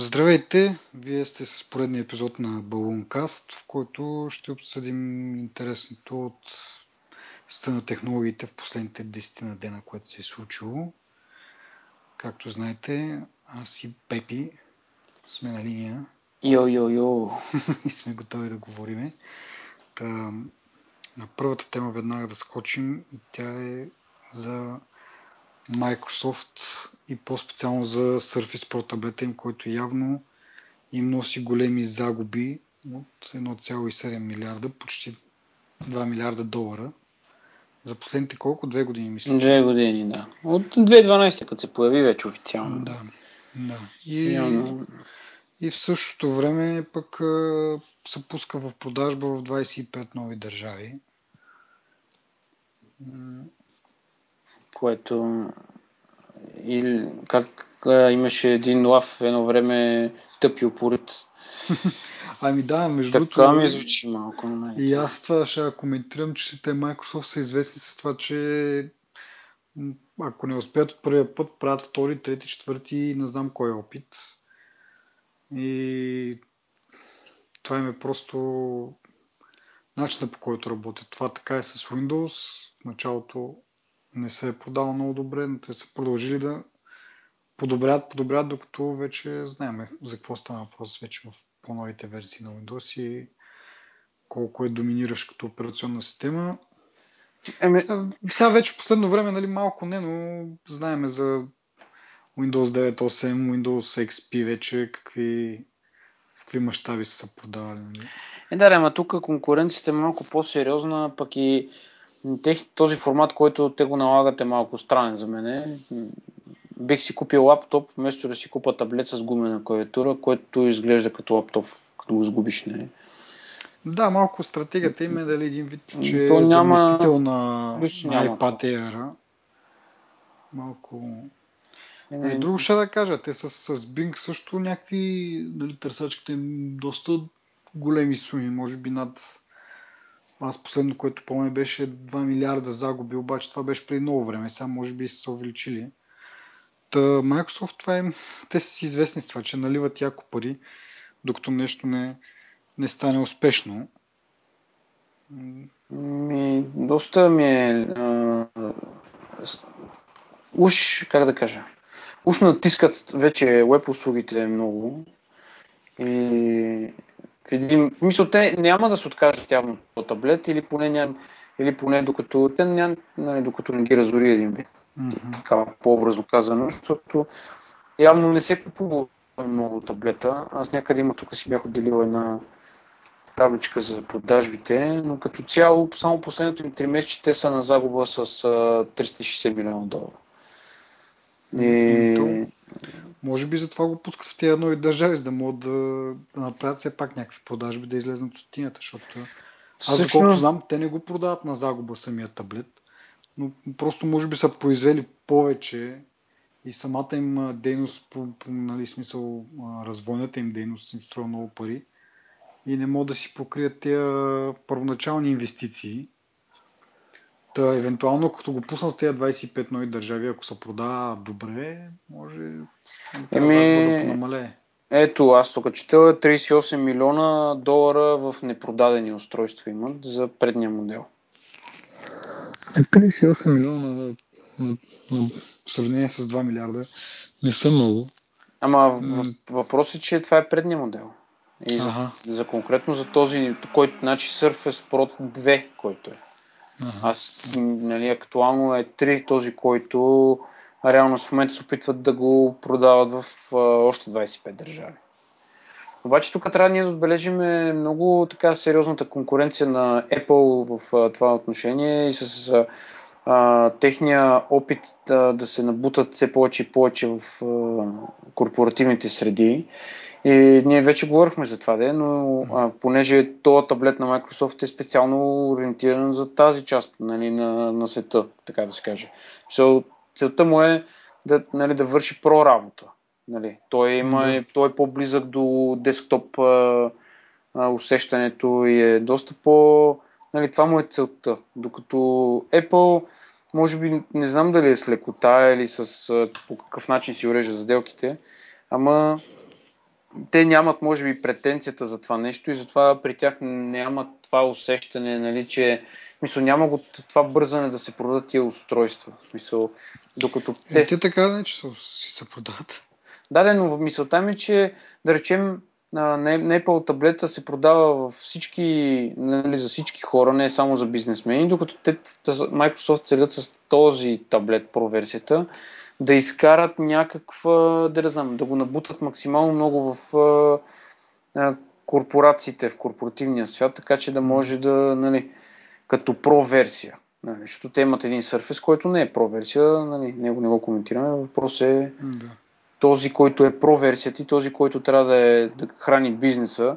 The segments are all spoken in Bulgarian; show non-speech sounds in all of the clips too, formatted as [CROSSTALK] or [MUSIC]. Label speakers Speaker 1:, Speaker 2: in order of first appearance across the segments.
Speaker 1: Здравейте! Вие сте с поредния епизод на Balloon в който ще обсъдим интересното от на технологиите в последните 10 на дена, което се е случило. Както знаете, аз и Пепи сме на линия.
Speaker 2: Йо-йо-йо! [LAUGHS]
Speaker 1: и сме готови да говориме. Та, на първата тема веднага да скочим и тя е за Microsoft и по-специално за Surface Pro таблета им, който явно им носи големи загуби от 1,7 милиарда, почти 2 милиарда долара. За последните колко? Две години, мисля.
Speaker 2: Две години, да. От 2012, като се появи вече официално.
Speaker 1: Да, да. И, Явно... и в същото време пък се пуска в продажба в 25 нови държави
Speaker 2: което или как а, имаше един лав едно време тъпи опорит. [LAUGHS]
Speaker 1: Ами да, между
Speaker 2: другото. Така ми звучи малко на мен.
Speaker 1: И аз това ще коментирам, че те Microsoft са известни с това, че ако не успеят от първия път, правят втори, трети, четвърти, не знам кой е опит. И това им е просто начинът по който работят. Това така е с Windows. В началото не се е продал много добре, но те са продължили да подобрят, подобрят, докато вече знаем за какво става въпрос вече в по-новите версии на Windows и колко е доминиращ като операционна система. Еми... Сега, сега вече в последно време нали, малко не, но знаеме за Windows 9.8, Windows XP вече какви, в какви мащаби са продавали. Нали?
Speaker 2: Е, да, ама тук конкуренцията е малко по-сериозна, пък и Тех, този формат, който те го налагат е малко странен за мен. Бих си купил лаптоп, вместо да си купа таблет с гумена клавиатура, което изглежда като лаптоп, като го сгубиш. Не?
Speaker 1: Да, малко стратегията им е дали един вид, че То е няма... заместител на, на iPad Air. Малко... Е, друго ще да кажа, те с, с Bing също някакви, дали търсачките им доста големи суми, може би над аз последно, което помня, беше 2 милиарда загуби, обаче това беше преди много време. Сега може би са се увеличили. Та Microsoft, това е, те са си известни с това, че наливат яко пари, докато нещо не, не стане успешно.
Speaker 2: Ми, доста ми е... А, уж, как да кажа, уж натискат вече веб услугите много и в един... В мисъл, те няма да се откажат явно от таблет или поне, ням, или поне докато, те ням, нали, докато не ги разори един вид. Mm-hmm. Така, по-образно казано, защото явно не се купува много таблета. Аз някъде има, тук си бях отделил една табличка за продажбите, но като цяло само последното им 3 месеца те са на загуба с а, 360 милиона долара.
Speaker 1: И... Може би затова го пускат в тези нови държави, за да могат да, да направят все пак някакви продажби, да излезнат от тинята, защото аз Всъщност... доколкото знам, те не го продават на загуба самия таблет, но просто може би са произвели повече и самата им дейност, по, по нали, смисъл, развойната им дейност им струва много пари и не могат да си покрият тези първоначални инвестиции Та, евентуално, като го пуснат тези 25 нови държави, ако се продава добре, може Еми... да понамалее.
Speaker 2: Ето, аз тук чета 38 милиона долара в непродадени устройства имат за предния модел.
Speaker 1: 38 е, милиона на, на, на, в сравнение с 2 милиарда не са много.
Speaker 2: Ама въпросът е, че това е предния модел. И ага. за, за конкретно за този, който, значи Surface Pro 2, който е. Uh-huh. Аз, нали, актуално е 3 този, който реално в момента се опитват да го продават в а, още 25 държави. Обаче тук трябва ние да отбележим много така сериозната конкуренция на Apple в а, това отношение и с а, а, техния опит да, да се набутат все повече и повече в а, корпоративните среди. И ние вече говорихме за това, де, но а, понеже този таблет на Microsoft е специално ориентиран за тази част нали, на, на света, така да се каже. So, целта му е да, нали, да върши про работа. Нали. Той, има, да. той е по-близък до десктоп а, а, усещането и е доста по... Нали, това му е целта. Докато Apple, може би, не знам дали е с лекота или с, по какъв начин си урежа сделките, ама те нямат, може би, претенцията за това нещо и затова при тях нямат това усещане, нали, че мисъл, няма го това бързане да се продадат тия устройства. Мисъл, докато
Speaker 1: те... Е, те така не, че си се продават.
Speaker 2: Да, да, но мисълта ми е, че да речем на Apple таблета се продава във всички, нали, за всички хора, не само за бизнесмени, докато те, Microsoft целят с този таблет Pro версията да изкарат някаква, да не знам, да го набутат максимално много в а, корпорациите, в корпоративния свят, така че да може да, нали, като Pro версия. Нали, защото те имат един Surface, който не е Pro версия, нали, него не го коментираме, въпрос е да този, който е про версията и този, който трябва да, е, да храни бизнеса,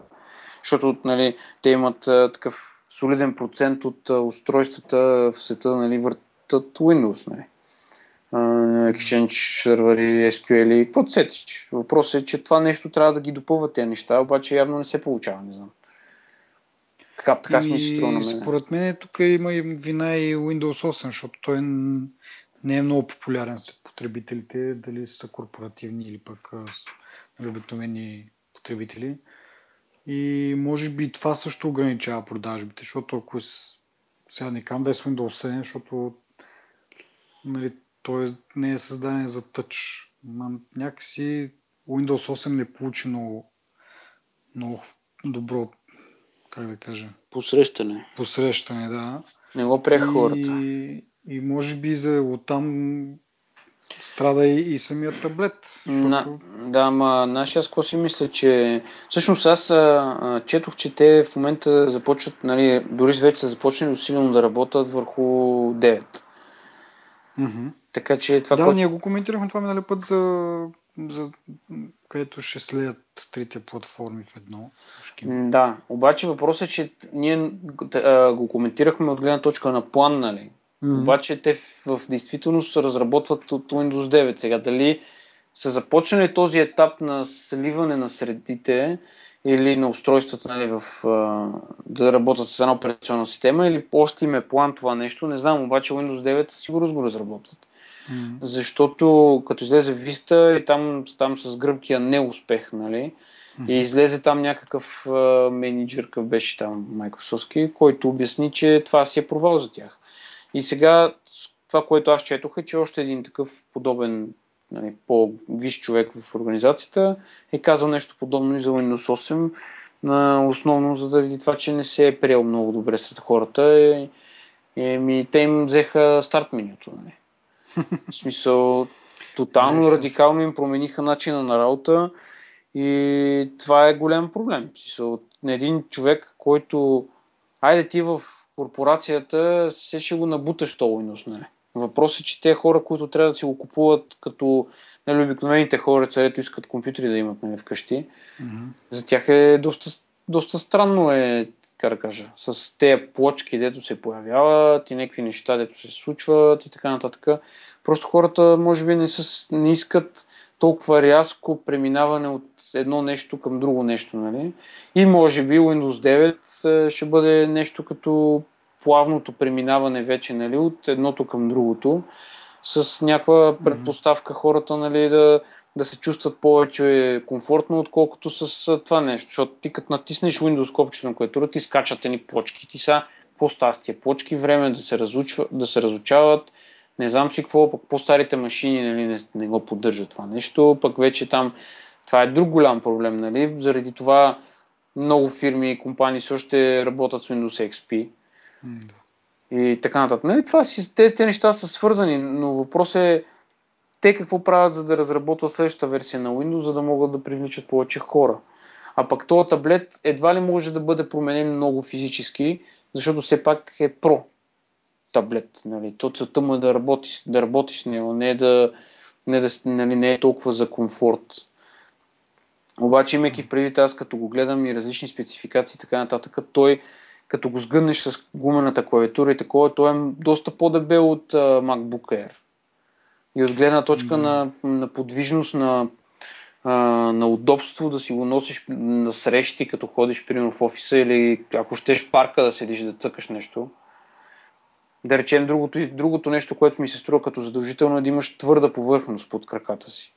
Speaker 2: защото нали, те имат а, такъв солиден процент от а, устройствата в света нали, въртат Windows. Нали. Uh, Exchange сервери, SQL и какво сетиш. Въпросът е, че това нещо трябва да ги допълва тези неща, обаче явно не се получава, не знам. Така, така
Speaker 1: сме си струва на мен. Според мен тук има и вина и Windows 8, защото той не е много популярен сред потребителите, дали са корпоративни или пък обикновени потребители. И може би това също ограничава продажбите, защото ако е, сега не кам да е с Windows 7, защото нали, той не е създаден за тъч. Някакси Windows 8 не получи много, много добро, как да кажа?
Speaker 2: Посрещане.
Speaker 1: Посрещане, да.
Speaker 2: Не го приеха хората.
Speaker 1: И, и може би за оттам страда и, и самият таблет.
Speaker 2: Защото... На, да, ма, наши аз си мисля, че всъщност аз а, четох, че те в момента започват, нали, дори вече са започнали усилено да работят върху 9.
Speaker 1: Mm-hmm.
Speaker 2: Така че това.
Speaker 1: Да, кое... ние го коментирахме това минали път за, за където ще слеят трите платформи в едно.
Speaker 2: Да, обаче въпросът е, че ние а, го коментирахме от гледна точка на план, нали? Mm-hmm. Обаче те в, в действителност разработват от Windows 9 сега. Дали са започнали този етап на сливане на средите или на устройствата нали, в, а, да работят с една операционна система или още им е план това нещо, не знам, обаче Windows 9 сигурно го разработват. Mm-hmm. Защото като излезе Vista и там, там с гръбкия неуспех, нали, mm-hmm. и излезе там някакъв а, менеджер, къв беше там Microsoft, който обясни, че това си е провал за тях. И сега това, което аз четох е, че още един такъв подобен нали, по-виш човек в организацията е казал нещо подобно и за Windows 8, на основно заради това, че не се е приел много добре сред хората. И, и, ми, те им взеха старт менюто. Нали. В смисъл, тотално, радикално им промениха начина на работа и това е голям проблем. На един човек, който айде ти в корпорацията се ще го набуташ то Windows. Нали? Въпросът е, че те хора, които трябва да си го купуват като нали, обикновените хора, където искат компютри да имат нали, вкъщи, mm-hmm. за тях е доста, доста странно е, как да кажа, с тези плочки, дето се появяват и някакви неща, дето се случват и така нататък. Просто хората може би не, са, не искат толкова рязко преминаване от едно нещо към друго нещо. Нали? И може би Windows 9 е, ще бъде нещо като плавното преминаване вече нали, от едното към другото, с някаква предпоставка хората нали, да, да се чувстват повече комфортно, отколкото с това нещо. Защото ти като натиснеш Windows копчето на клавиатура, ти скачат ни плочки. Ти са, какво става с тия плочки? Време да се, разучва, да се разучават. Не знам си какво, пък по-старите машини нали, не, не го поддържат това нещо. Пък вече там това е друг голям проблем. Нали? Заради това много фирми и компании също работят с Windows XP и така нататък. Нали, това си, те, те неща са свързани, но въпрос е те какво правят, за да разработват следващата версия на Windows, за да могат да привличат повече хора. А пък този таблет едва ли може да бъде променен много физически, защото все пак е про таблет. Нали. То целта му е да работиш, да работиш с него, не е, да, не, да, нали, не е толкова за комфорт. Обаче, имайки предвид аз като го гледам и различни спецификации и така нататък, той като го сгънеш с гумената клавиатура и такова, той е доста по-дебел от uh, MacBook Air. И от гледна точка mm. на, на подвижност, на, uh, на удобство да си го носиш на срещи, като ходиш примерно в офиса или ако щеш парка да седиш да цъкаш нещо. Да речем другото, другото нещо, което ми се струва като задължително е да имаш твърда повърхност под краката си.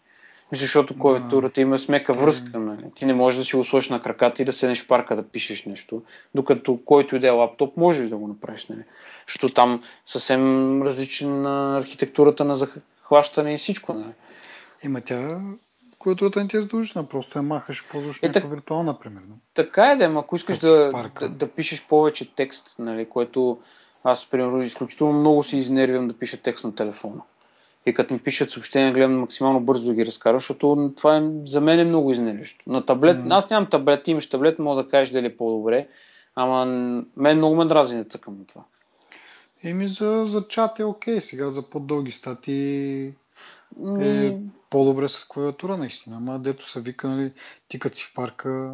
Speaker 2: защото клавиатурата има смека връзка. Нали? Ти не можеш да си го сложиш на краката и да седнеш в парка да пишеш нещо, докато който и да е лаптоп можеш да го направиш. Нали? Защото там съвсем различна архитектурата на захващане и всичко. Нали?
Speaker 1: Има тя клавиатурата не ти е задължителна, просто я махаш, ползваш е, някаква виртуална, примерно.
Speaker 2: Така е, да, ако искаш да, да, да, пишеш повече текст, нали, което аз, примерно, изключително много се изнервям да пиша текст на телефона. И като ми пишат съобщения, гледам максимално бързо да ги разкарам, защото това е, за мен е много изнервящо. На таблет, mm. аз нямам таблет, ти имаш таблет, мога да кажеш дали е по-добре, ама мен много ме дразни да цъкам на това.
Speaker 1: Еми за, за чат е окей, сега за по-дълги статии е по-добре с клавиатура наистина. Ама дето са вика, нали, ти като си в парка,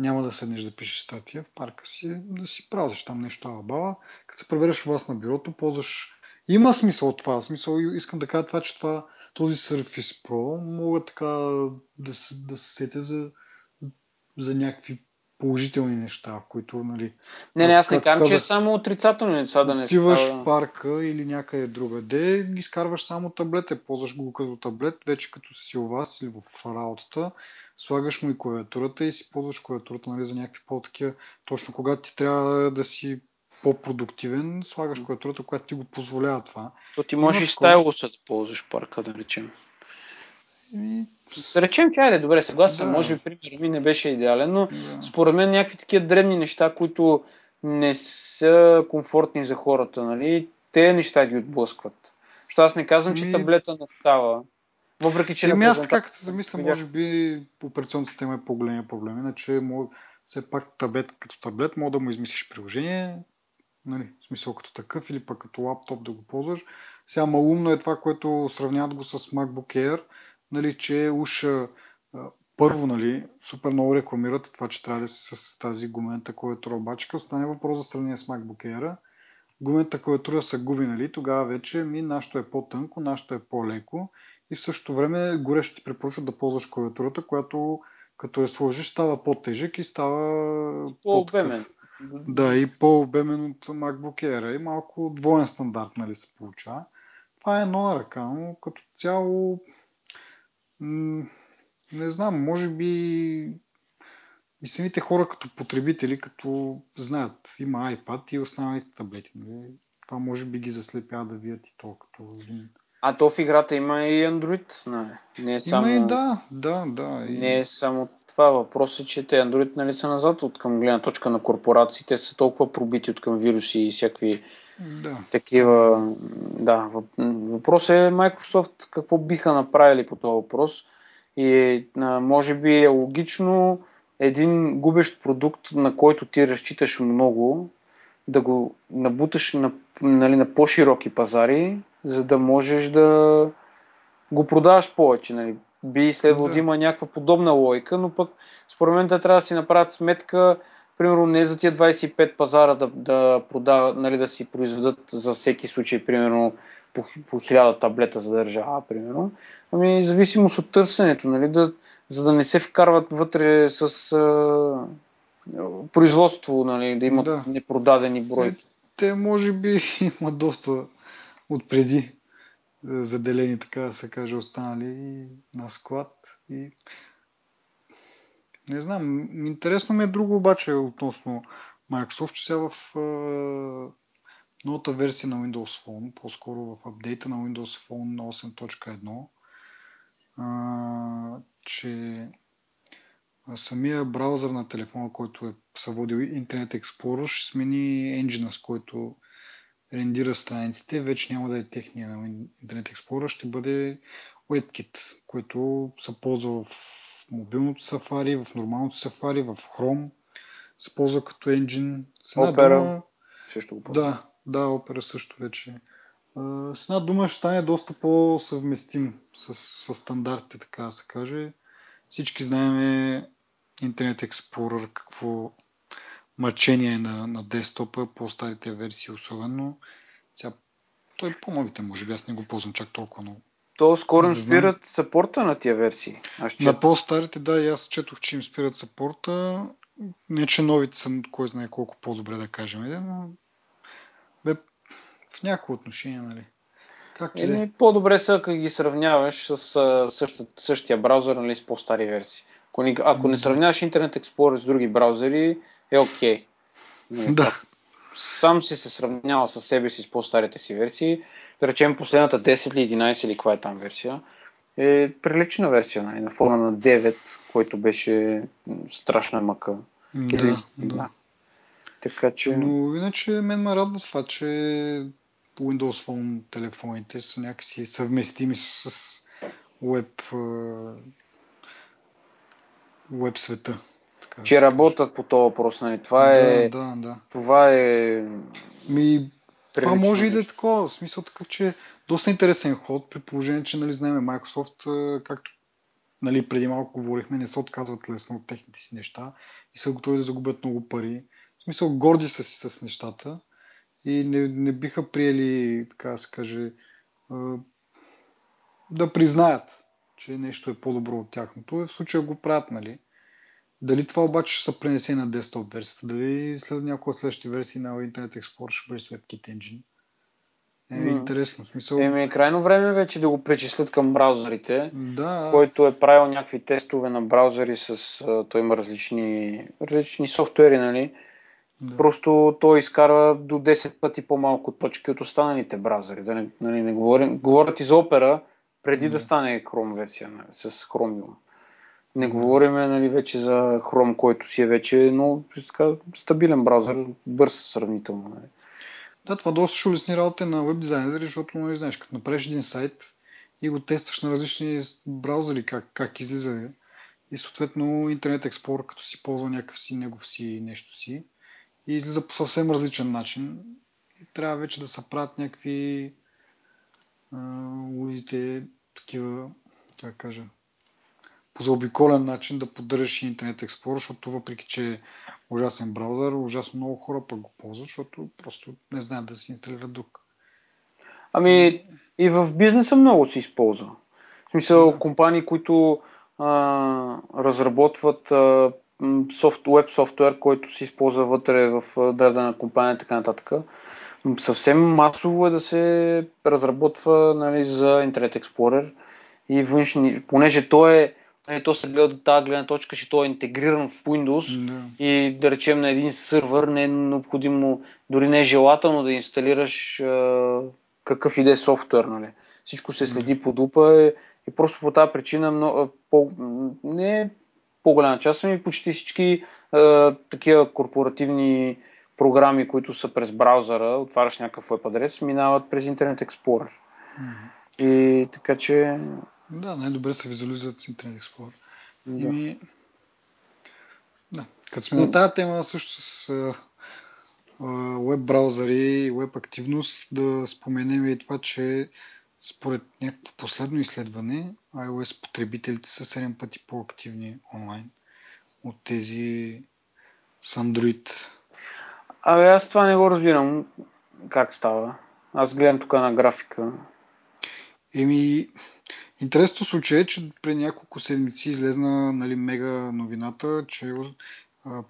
Speaker 1: няма да седнеш да пишеш статия в парка си, да си празиш там нещо алабала. Като се пребереш вас на бюрото, ползваш... Има смисъл от това. Смисъл, искам да кажа това, че това, този Surface Pro мога така да, да се сетя за, за някакви положителни неща, които, нали...
Speaker 2: Не, не, аз не казвам, че е само отрицателни неща да не
Speaker 1: Отиваш в парка или някъде другаде, изкарваш само таблета, ползваш го като таблет, вече като си у вас или в работата, слагаш му и клавиатурата и си ползваш клавиатурата нали, за някакви по-такива. Точно когато ти трябва да си по-продуктивен, слагаш клавиатурата, която ти го позволява това.
Speaker 2: То ти можеш и стайлуса да ползваш парка, да речем. И... Да речем, че айде, добре, съгласен, да. може би примерът ми не беше идеален, но да. според мен някакви такива древни неща, които не са комфортни за хората, нали, те неща ги отблъскват. Защото аз не казвам, че ми... таблета не става. Въпреки, че...
Speaker 1: Еми аз така се замисля, може би операционната система е по-големия проблем, иначе мога, все пак таблет като таблет, мога да му измислиш приложение, нали, в смисъл като такъв или пък като лаптоп да го ползваш. Сега малумно е това, което сравняват го с MacBook Air, нали, че уж първо, нали, супер много рекламират това, че трябва да си с тази гумента клавиатура, обаче като стане въпрос за сравнение с MacBook Air, гумента клавиатура са губи, нали, тогава вече ми нашето е по-тънко, нашето е по-леко. И в същото време горещо ти препоръчват да ползваш клавиатурата, която като я сложиш става по-тежък и става
Speaker 2: по-обемен.
Speaker 1: Да, и по-обемен от MacBook Air. И малко двоен стандарт нали, се получава. Това е едно на ръка, но като цяло не знам, може би и самите хора като потребители, като знаят, има iPad и останалите таблети. Нали? Това може би ги заслепява да вият и то като един.
Speaker 2: А то в играта има и Android, нали? Не е само...
Speaker 1: Има и да, да, да.
Speaker 2: И... Не е само това. Въпросът е, че те Android нали, са назад от към гледна точка на корпорациите, са толкова пробити от към вируси и всякакви да. такива. Да, въпросът е Microsoft какво биха направили по този въпрос. И може би е логично един губещ продукт, на който ти разчиташ много, да го набуташ на, нали, на по-широки пазари, за да можеш да го продаваш повече. Нали. Би следвало да. да има някаква подобна логика, но пък според мен трябва да си направят сметка примерно не за тия 25 пазара да, да продават, нали, да си произведат за всеки случай, примерно по, по 1000 таблета за държава, примерно. Ами, зависимост от търсенето, нали, да, за да не се вкарват вътре с а, производство, нали, да имат да. непродадени бройки.
Speaker 1: Те, може би, [LAUGHS] имат доста отпреди заделени, така да се каже, останали на склад и не знам, интересно ми е друго обаче относно Microsoft, че сега в е, новата версия на Windows Phone, по-скоро в апдейта на Windows Phone 8.1, е, че самия браузър на телефона, който е съводил Internet Explorer, ще смени енджина, с който рендира страниците. Вече няма да е техния на Internet Explorer, ще бъде WebKit, който се ползва в мобилното Safari, в нормалното Safari, в Chrome се ползва като енджин.
Speaker 2: Opera дума, също го
Speaker 1: ползва. Да, да, Opera също вече. С една дума ще стане доста по-съвместим с, с стандартите, така да се каже. Всички знаем Internet Explorer, какво мъчение е на, на десктопа, по-старите версии особено. Сега, той по-новите, може би, аз не го ползвам чак толкова много.
Speaker 2: То скоро им спират сапорта на тия версии.
Speaker 1: Аз че... На по-старите, да, и аз четох, че им спират сапорта. Не, че новите са, кой знае колко по-добре да кажем, но бе, в някои отношения, нали. Както Еми,
Speaker 2: е. по-добре са, ако ги сравняваш с същия, същия браузър нали, с по-стари версии. Ако, ни, ако не сравняваш Internet Explorer с други браузъри, е окей. Okay.
Speaker 1: Да.
Speaker 2: Сам си се сравнява с себе си с по-старите си версии. Да речем последната 10 или 11 или каква е там версия. Е прилична версия нали, на фона на 9, който беше страшна мъка.
Speaker 1: Да, да.
Speaker 2: Така че...
Speaker 1: Но иначе мен ме радва това, че Windows Phone телефоните са някакси съвместими с веб, веб света.
Speaker 2: Така, че работят по този въпрос, нали? Това
Speaker 1: да,
Speaker 2: е...
Speaker 1: Да, да.
Speaker 2: Това е...
Speaker 1: Ми, това може и да е такова. В смисъл такъв, че доста интересен ход, при положение, че нали, знаем Microsoft, както нали, преди малко говорихме, не се отказват лесно от техните си неща и са готови да загубят много пари. В смисъл, горди са си с нещата и не, не биха приели, така да се каже, да признаят, че нещо е по-добро от тяхното. В случая го правят, нали? Дали това обаче ще се пренесе на десктоп версията, дали след някои от следващите версии на Internet Explorer ще бъде WebKit Engine. Е, mm. интересно. Смисъл...
Speaker 2: Еми, е крайно време вече да го причислят към браузърите,
Speaker 1: да.
Speaker 2: който е правил някакви тестове на браузъри с... Той има различни, различни софтуери, нали? Да. Просто той изкарва до 10 пъти по-малко точки от останалите браузъри. Да не, нали, не говорим, говорят и за опера преди да, да стане Chrome версия нали, с Chromium. Не говорим нали, вече за Chrome, който си е вече но, така, стабилен браузър, бърз сравнително. Нали.
Speaker 1: Да, това доста ще улесни работа на веб дизайнери, защото нали, знаеш, като направиш един сайт и го тестваш на различни браузъри, как, как излиза и съответно интернет експлор, като си ползва някакъв си негов си нещо си, и излиза по съвсем различен начин. И трябва вече да се правят някакви лудите такива, как кажа, по заобиколен начин да поддържаш интернет Explorer, защото въпреки, че е ужасен браузър, ужасно много хора пък го ползват, защото просто не знаят да си инсталират друг.
Speaker 2: Ами и в бизнеса много се използва. В смисъл, да. компании, които а, разработват а, софт, веб софтуер, който се използва вътре в дадена компания и така нататък. Съвсем масово е да се разработва нали, за Internet Explorer и външни, понеже той е нали, то се гледа от тази гледна точка, че той е интегриран в Windows
Speaker 1: да.
Speaker 2: и да речем на един сървър не е необходимо, дори не е желателно да инсталираш а, какъв и да е софтуер. Нали. Всичко се следи по дупа и, и просто по тази причина много, по, не е по-голяма част, ами почти всички а, такива корпоративни програми, които са през браузъра, отваряш някакъв веб адрес, минават през Internet Explorer. Mm-hmm. И така че...
Speaker 1: Да, най-добре се визуализират с Internet Explorer. Да. И... да. Като сме на тази тема също с веб браузъри и веб активност, да споменем и това, че според някакво последно изследване, iOS потребителите са 7 пъти по-активни онлайн от тези с Android.
Speaker 2: Абе, аз това не го разбирам. Как става? Аз гледам тук на графика.
Speaker 1: Еми, интересното случай е, че при няколко седмици излезна нали, мега новината, че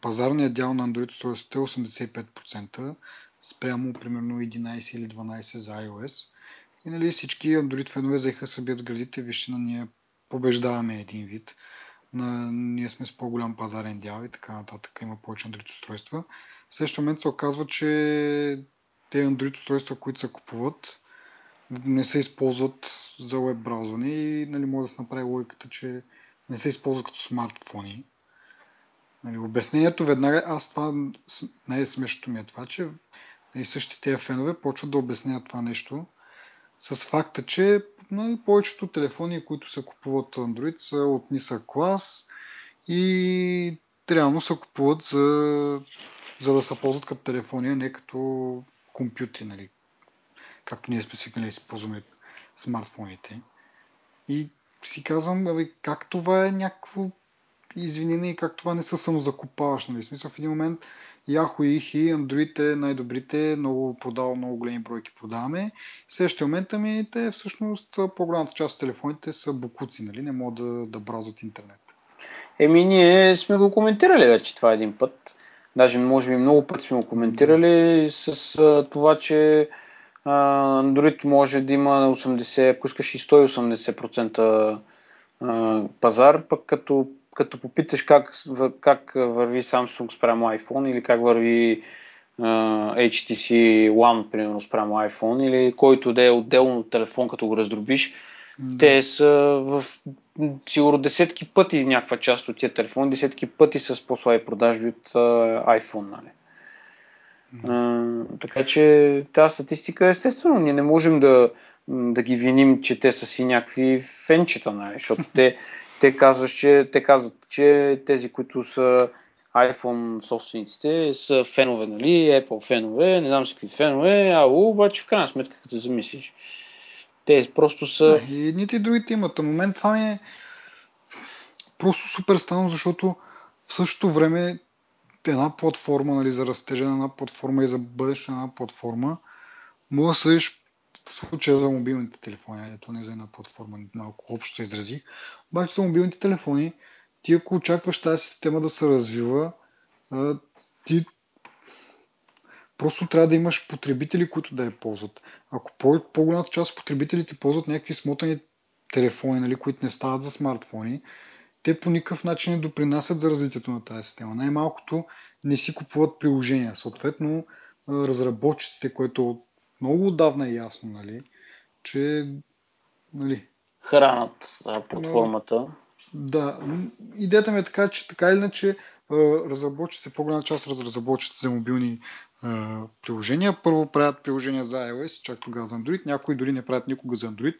Speaker 1: пазарният дял на Android устройството е 85%, спрямо примерно 11 или 12 за iOS. И нали, всички Android фенове взеха събият градите, вижте, на ние побеждаваме един вид. На, ние сме с по-голям пазарен дял и така нататък. Има повече Android устройства. В следващия момент се оказва, че те Android устройства, които се купуват, не се използват за веб браузване и нали, може да се направи логиката, че не се използват като смартфони. Нали, обяснението веднага, аз това най-смешното ми е това, че нали, същите тези фенове почват да обясняват това нещо с факта, че нали, повечето телефони, които се купуват Android, са от нисък клас и реално се купуват за, за да се ползват като телефони, а не като компютри, нали? както ние сме свикнали да си ползваме смартфоните. И си казвам, абе, как това е някакво извинение и как това не се самозакупаваш. Нали? В смисъл в един момент Yahoo и Ихи, Android е най-добрите, много продава, много големи бройки продаваме. Следващия момент ами те всъщност по-голямата част от телефоните са букуци, нали? не могат да, да браузат интернет.
Speaker 2: Еми, ние сме го коментирали вече това един път. Даже, може би, много пъти сме го коментирали с а, това, че Android може да има 80, ако искаш и 180% пазар, пък като, като попиташ как, как върви Samsung спрямо iPhone или как върви HTC One, примерно, спрямо iPhone или който да е отделно телефон, като го раздробиш, да. те са в сигурно десетки пъти някаква част от тия телефони, десетки пъти с по-слаби продажби от iPhone. Нали? А, така че тази статистика, естествено, ние не можем да, да ги виним, че те са си някакви фенчета, нали? защото [LAUGHS] те, те, казват, че, те казват, че тези, които са iPhone собствениците са фенове, нали, Apple фенове, не знам си какви фенове, а обаче в крайна сметка, като се замислиш, те просто са...
Speaker 1: И едните и другите имат. На момент това ми е просто супер странно, защото в същото време една платформа нали, за растежа на една платформа и за бъдещето на една платформа, може да съдиш в случая за мобилните телефони, ето не за една платформа, малко общо се изразих, обаче за мобилните телефони, ти ако очакваш тази система да се развива, ти просто трябва да имаш потребители, които да я ползват. Ако по- по-голямата част от потребителите ползват някакви смотани телефони, нали, които не стават за смартфони, те по никакъв начин не допринасят за развитието на тази система. Най-малкото не си купуват приложения. Съответно, разработчиците, което много отдавна е ясно, нали, че нали,
Speaker 2: хранат платформата. Но,
Speaker 1: да, идеята ми е така, че така или иначе разработчиците, по-голяма част от разработчиците за мобилни приложения, първо правят приложения за iOS, чак тогава за Android, някои дори не правят никога за Android,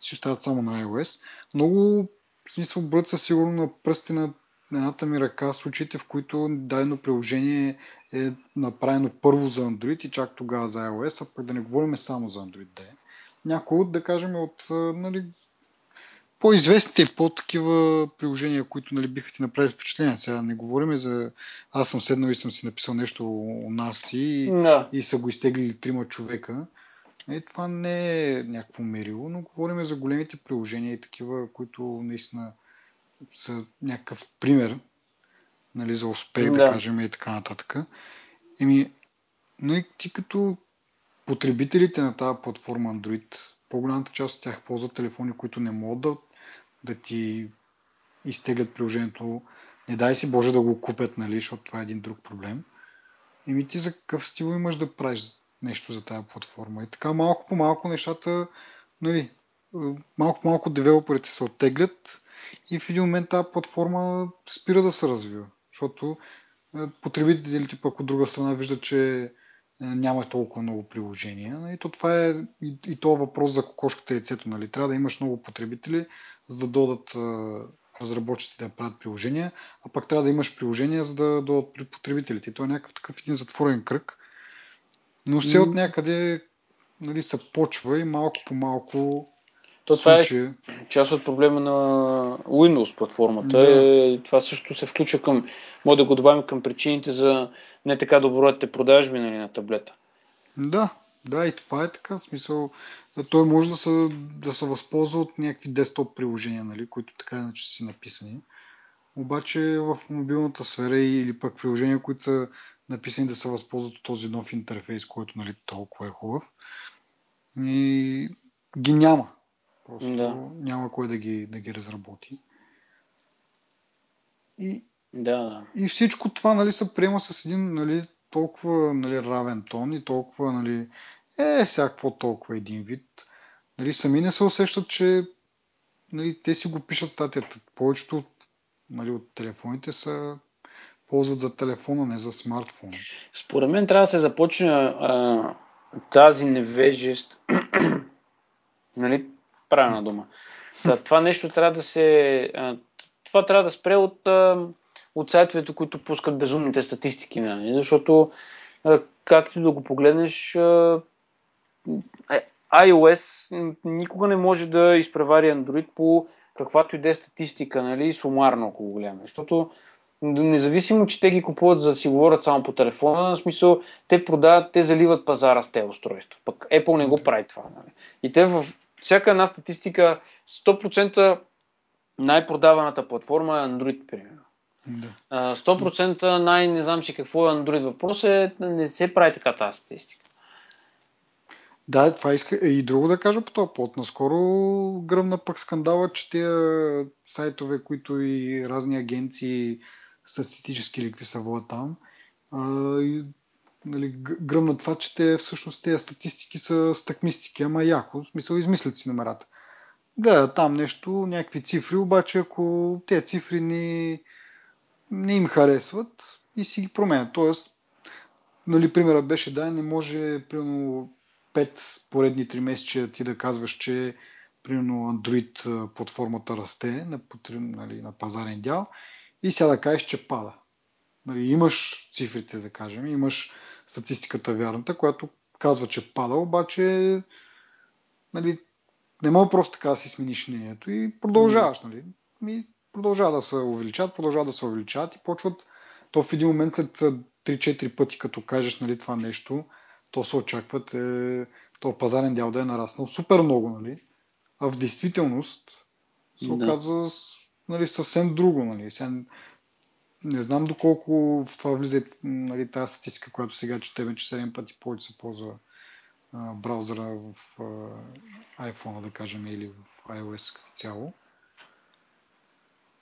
Speaker 1: си остават само на iOS. Много в смисъл броят са сигурно на пръсти на едната ми ръка случаите, в които дадено приложение е направено първо за Android и чак тогава за iOS, а пък да не говорим само за Android да е. Някои от, да кажем, от нали, по-известните и по-такива приложения, които нали, биха ти направили впечатление. Сега не говорим за аз съм седнал и съм си написал нещо у нас и,
Speaker 2: да.
Speaker 1: и са го изтеглили трима човека. Е, това не е някакво мерило, но говорим за големите приложения и такива, които наистина са някакъв пример нали, за успех, да. да кажем и така нататък. Еми, нали, ти като потребителите на тази платформа Android, по-голямата част от тях ползват телефони, които не могат да да ти изтеглят приложението. Не дай си Боже да го купят, нали, защото това е един друг проблем. И ми ти за какъв стил имаш да правиш нещо за тази платформа. И така малко по малко нещата, нали, малко по малко девелоперите се оттеглят и в един момент тази платформа спира да се развива. Защото потребителите пък от друга страна виждат, че няма толкова много приложения. И то това е и, и то въпрос за кокошката и яйцето. Нали. Трябва да имаш много потребители, за да додат разработчиците да правят приложения, а пък трябва да имаш приложения, за да додат при потребителите. И то е някакъв такъв един затворен кръг. Но все от някъде нали, се почва и малко по малко
Speaker 2: то това е част от проблема на Windows платформата. Да. Е, това също се включва към, може да го добавим към причините за не така добротите продажби нали, на таблета.
Speaker 1: Да, да, и това е така. В смисъл, той може да се, да се възползва от някакви десктоп приложения, нали, които така иначе са написани. Обаче в мобилната сфера или пък приложения, които са написани да се възползват от този нов интерфейс, който нали, толкова е хубав, и ги няма. Просто да. няма кой да ги, да ги разработи. И,
Speaker 2: да.
Speaker 1: и всичко това нали, се приема с един нали, толкова нали, равен тон и толкова, нали, е, всякакво толкова един вид. Нали, сами не се усещат, че нали, те си го пишат статията. Повечето нали, от телефоните са ползват за телефона, не за смартфон.
Speaker 2: Според мен трябва да се започне а, тази невежест, [CLEARS THROAT] нали, правилна дума. Та, това нещо трябва да се... Това трябва да спре от, от сайтовете, които пускат безумните статистики, нали? защото както да го погледнеш, е, iOS никога не може да изпревари Android по каквато и да е статистика, нали, сумарно, ако го гледаме. Защото независимо, че те ги купуват за да си говорят само по телефона, в смисъл, те продават, те заливат пазара с тези устройства. Пък Apple не го прави това. Нали. И те в всяка една статистика 100% най-продаваната платформа е Android, примерно. Да. 100% най- не знам си какво е Android. Въпрос е, не се прави така тази статистика.
Speaker 1: Да, това иска и друго да кажа по този повод. Наскоро гръмна пък скандала, че тези сайтове, които и разни агенции статистически ликви са там, а, и, нали, гръмна това, че те всъщност тези статистики са стъкмистики, ама яко, в смисъл измислят си номерата. Гледат там нещо, някакви цифри, обаче ако тези цифри не, не им харесват и си ги променят. Тоест, нали, примерът беше да, не може примерно 5 поредни 3 месеца ти да казваш, че примерно Android платформата расте на, нали, на пазарен дял и сега да кажеш, че пада. Нали, имаш цифрите, да кажем, имаш статистиката вярната, която казва, че пада, обаче нали, не мога просто така да си смениш мнението и продължаваш. Нали? И продължава да се увеличават, продължава да се увеличават и почват то в един момент след 3-4 пъти, като кажеш нали, това нещо, то се очакват е, то пазарен дял да е нараснал супер много, нали? А в действителност се да. оказва нали, съвсем друго. Нали. Сега, не знам доколко в това влиза нали, тази статистика, която сега четем, че 7 пъти повече се ползва а, браузъра в а, iPhone, да кажем, или в iOS като цяло.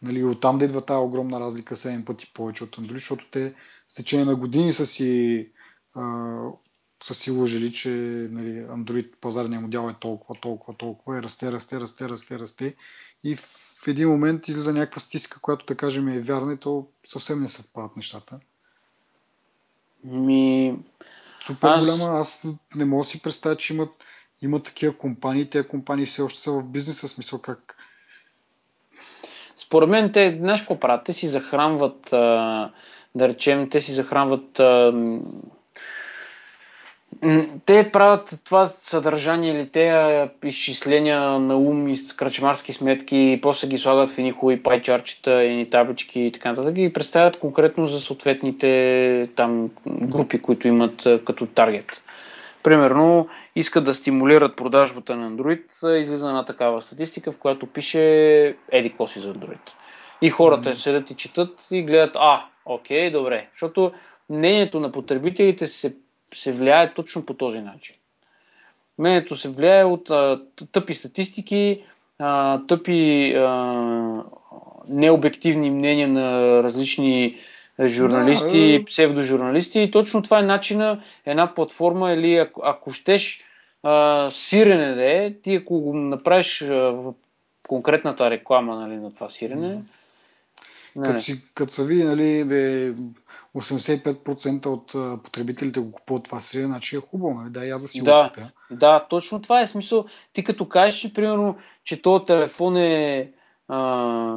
Speaker 1: Нали, оттам да идва тази огромна разлика 7 пъти повече от Android, защото те с течение на години са си, а, са си лъжили, че нали, Android пазарния модел е толкова, толкова, толкова и расте, расте, расте, расте, расте. И в, в един момент излиза някаква статистика, която да кажем е вярна и то съвсем не съвпадат нещата.
Speaker 2: Ми...
Speaker 1: Супер аз... голяма. Аз не мога да си представя, че имат, има такива компании. Тези компании все още са в бизнеса, смисъл как
Speaker 2: според мен те, знаеш какво правят? Те си захранват, а, да речем, те си захранват а, те правят това съдържание или те изчисления на ум и крачмарски сметки и после ги слагат в едни хубави пайчарчета, едни таблички и така нататък и представят конкретно за съответните там групи, които имат като таргет. Примерно, искат да стимулират продажбата на Android, излиза една такава статистика, в която пише еди си за Android. И хората mm-hmm. седят и четат и гледат, а, окей, добре. Защото мнението на потребителите се, се влияе точно по този начин. Мнението се влияе от а, тъпи статистики, а, тъпи а, необективни мнения на различни журналисти, да, псевдожурналисти. И точно това е начина една платформа или ако, ако щеш а, сирене да е, ти ако го направиш в конкретната реклама нали, на това сирене.
Speaker 1: Mm. Като, си, като се види, нали, бе, 85% от потребителите го купуват това сирене, значи е хубаво, нали? да, аз да си
Speaker 2: да,
Speaker 1: го купя.
Speaker 2: Да, точно това е смисъл. Ти като кажеш, примерно, че този телефон е а,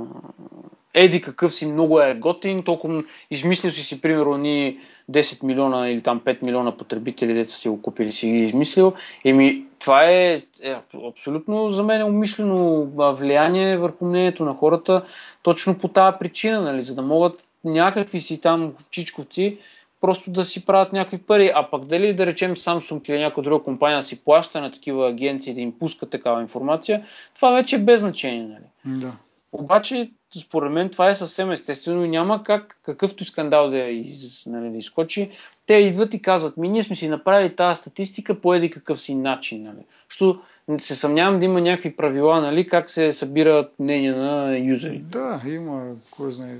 Speaker 2: еди какъв си, много е готин, толкова измислил си си, примерно, ни 10 милиона или там 5 милиона потребители, деца си го купили, си ги измислил. Еми, това е, е абсолютно за мен е умишлено влияние върху мнението на хората, точно по тази причина, нали, за да могат някакви си там чичковци просто да си правят някакви пари, а пък дали да речем Samsung или някоя друга компания си плаща на такива агенции да им пуска такава информация, това вече е без значение. Нали?
Speaker 1: Да.
Speaker 2: Обаче, според мен това е съвсем естествено и няма как какъвто скандал да, из, нали, да изкочи. Те идват и казват, ми ние сме си направили тази статистика по еди какъв си начин. Нали. Що се съмнявам да има някакви правила, нали, как се събират мнения на юзери.
Speaker 1: Да, има, кой знае.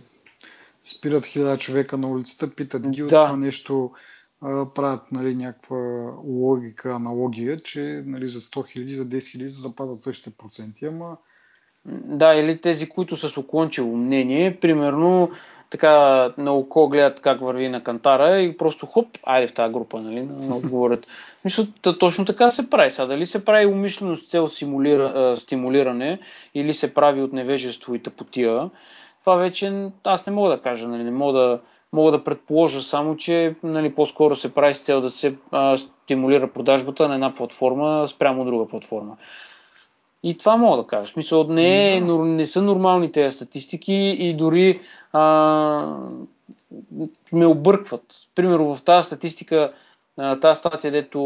Speaker 1: Спират хиляда човека на улицата, питат ги да. от това нещо, правят нали, някаква логика, аналогия, че нали, за 100 000, за 10 000 запазват същите проценти, ама
Speaker 2: да, или тези, които са с уклончиво мнение, примерно така на око гледат как върви на кантара и просто хоп, айде в тази група, нали, на отговорят. Мисля, точно така се прави. Сега дали се прави умишлено с цел симулира, стимулиране или се прави от невежество и тъпотия, това вече аз не мога да кажа, нали, не мога да, мога да предположа само, че нали, по-скоро се прави с цел да се а, стимулира продажбата на една платформа спрямо друга платформа. И това мога да кажа. В смисъл, не, е, да. не са нормални тези статистики и дори а, ме объркват. Примерно в тази статистика, тази статия, дето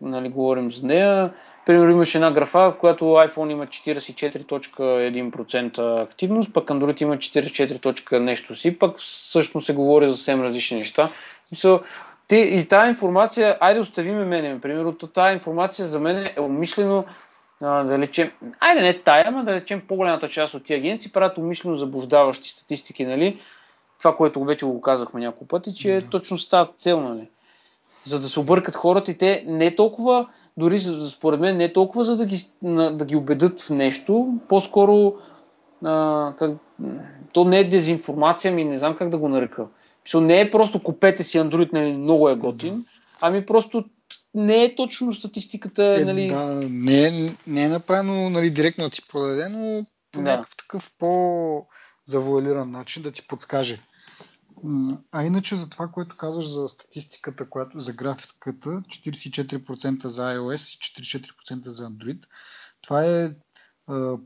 Speaker 2: нали, говорим за нея, примерно имаше една графа, в която iPhone има 44.1% активност, пък Android има 44. нещо си, пък всъщност се говори за съвсем различни неща. Мисъл, те, и тази информация, айде оставиме мене, примерно, тази информация за мен е умишлено да речем, айде не тая, ама да речем по-голямата част от тия агенции правят умишлено заблуждаващи статистики, нали? Това, което вече го казахме няколко пъти, че да. точно става цел, нали? За да се объркат хората и те не е толкова, дори според мен не е толкова за да ги, да ги убедат в нещо, по-скоро а, как, то не е дезинформация, ми не знам как да го нарека. не е просто купете си Android, нали, много е готин, ами просто не е точно статистиката. Е, нали...
Speaker 1: Да, не е, не е направено нали, директно да ти продаде, но по да. някакъв такъв по-завуалиран начин да ти подскаже. А иначе за това, което казваш за статистиката, която за графиката, 44% за iOS и 44% за Android, това е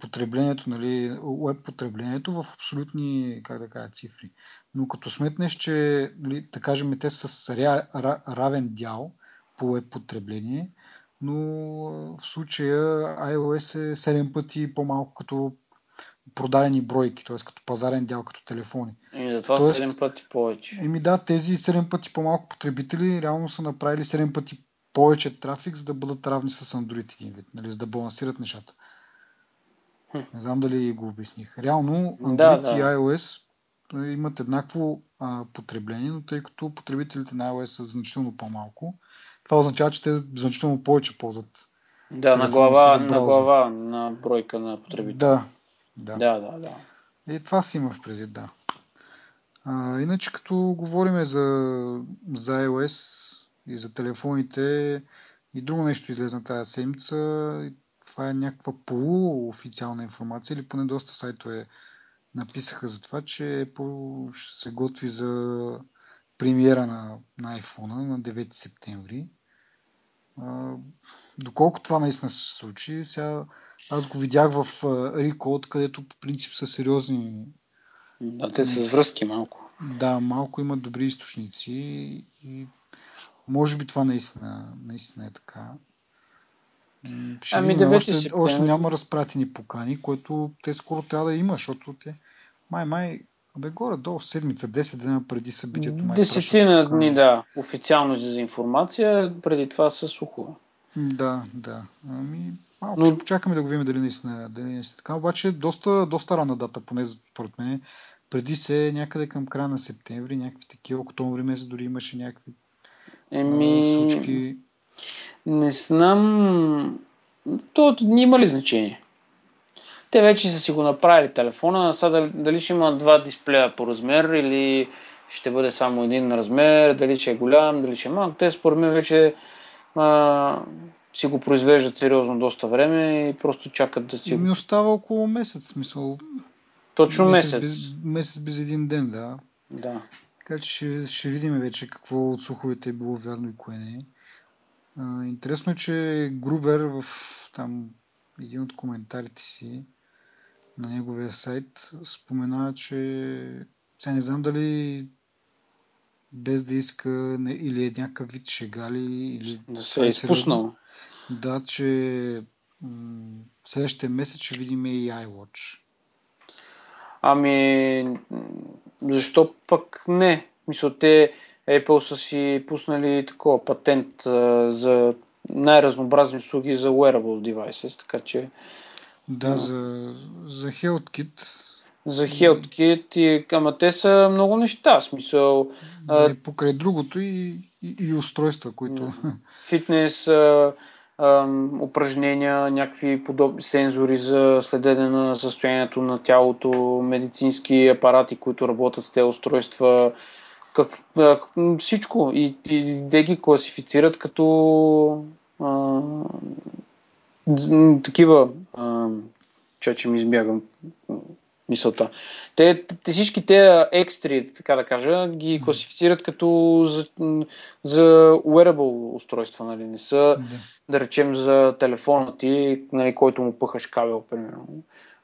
Speaker 1: потреблението, нали, веб потреблението в абсолютни, как да кажа, цифри. Но като сметнеш, че, нали, да кажем, те с равен дял, по потребление, но в случая iOS е 7 пъти по-малко като продадени бройки, т.е. като пазарен дял, като телефони.
Speaker 2: И затова Тоест, 7 пъти повече.
Speaker 1: Еми да, тези 7 пъти по-малко потребители реално са направили 7 пъти повече трафик, за да бъдат равни с Android един вид, нали, за да балансират нещата. Хм. Не знам дали го обясних. Реално Android да, да. и iOS имат еднакво а, потребление, но тъй като потребителите на iOS са значително по-малко, това означава, че те значително повече ползват.
Speaker 2: Да, на глава, на глава, на бройка на потребители.
Speaker 1: Да, да.
Speaker 2: Да, да, да.
Speaker 1: И това си има в предвид, да. А, иначе като говорим за, за iOS и за телефоните и друго нещо излезна тази седмица, това е някаква полуофициална информация или поне доста сайтове написаха за това, че Apple се готви за премиера на, на iPhone на 9 септември. А, доколко това наистина се случи, сега аз го видях в Recode, където по принцип са сериозни.
Speaker 2: Да, те са с връзки малко.
Speaker 1: Да, малко имат добри източници и може би това наистина, наистина е така. Ще ами, видим, още, си, още няма разпратени покани, което те скоро трябва да има, защото те май, май, Абе, горе-долу седмица, 10 дена преди събитието.
Speaker 2: Десетина дни, да. Официално за информация, преди това са сухо.
Speaker 1: Да, да. Ами, малко Но... ще чакаме да го видим дали наистина, дали наистина така. Обаче доста, доста рана дата, поне според мен. Преди се някъде към края на септември, някакви такива, октомври месец дори имаше някакви
Speaker 2: Еми... случки. Не знам. То няма ли значение? Те вече са си го направили телефона, сега дали, дали ще има два дисплея по размер или ще бъде само един размер, дали ще е голям, дали ще е малък. Те според мен вече а, си го произвеждат сериозно доста време и просто чакат да си...
Speaker 1: Ми остава около месец, смисъл.
Speaker 2: Точно месец.
Speaker 1: Месец без, месец без един ден, да.
Speaker 2: Да.
Speaker 1: Така че ще, ще видим вече какво от слуховете е било вярно и кое не е. интересно е, че Грубер в там един от коментарите си на неговия сайт споменава, че сега не знам дали без да иска или е някакъв вид шегали или
Speaker 2: да се е изпуснал.
Speaker 1: Да, че м- следващия месец ще видим и iWatch.
Speaker 2: Ами, защо пък не? Мисля, те Apple са си пуснали такова патент а, за най-разнообразни услуги за wearable devices, така че
Speaker 1: да, за, за HealthKit.
Speaker 2: За HealthKit, и, ама те са много неща, смисъл.
Speaker 1: Да, и покрай другото и, и, и устройства, които...
Speaker 2: Фитнес, а, а, упражнения, някакви подобни сензори за следене на състоянието на тялото, медицински апарати, които работят с тези устройства, как, а, всичко. И, и те ги класифицират като а, такива, че, че ми избягам мисълта. Те, те всички те екстри, така да кажа, ги класифицират като за, за wearable устройства, нали? Не са, да, да речем, за телефона ти, нали, който му пъхаш кабел, примерно.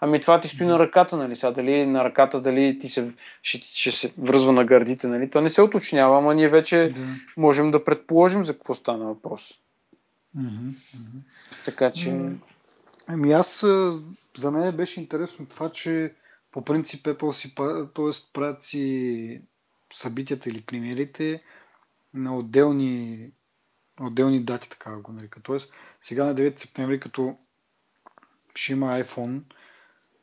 Speaker 2: Ами това ти стои да. на ръката, нали? Сега дали на ръката, дали ти се, ще, ще се връзва на гърдите, нали? Това не се уточнява, ама ние вече да. можем да предположим за какво стана въпрос.
Speaker 1: Mm-hmm.
Speaker 2: Така че...
Speaker 1: Ами аз, за мен беше интересно това, че по принцип Apple си т.е. правят си събитията или премиерите на отделни, отделни дати, така го нарека. Тоест, сега на 9 септември, като ще има iPhone,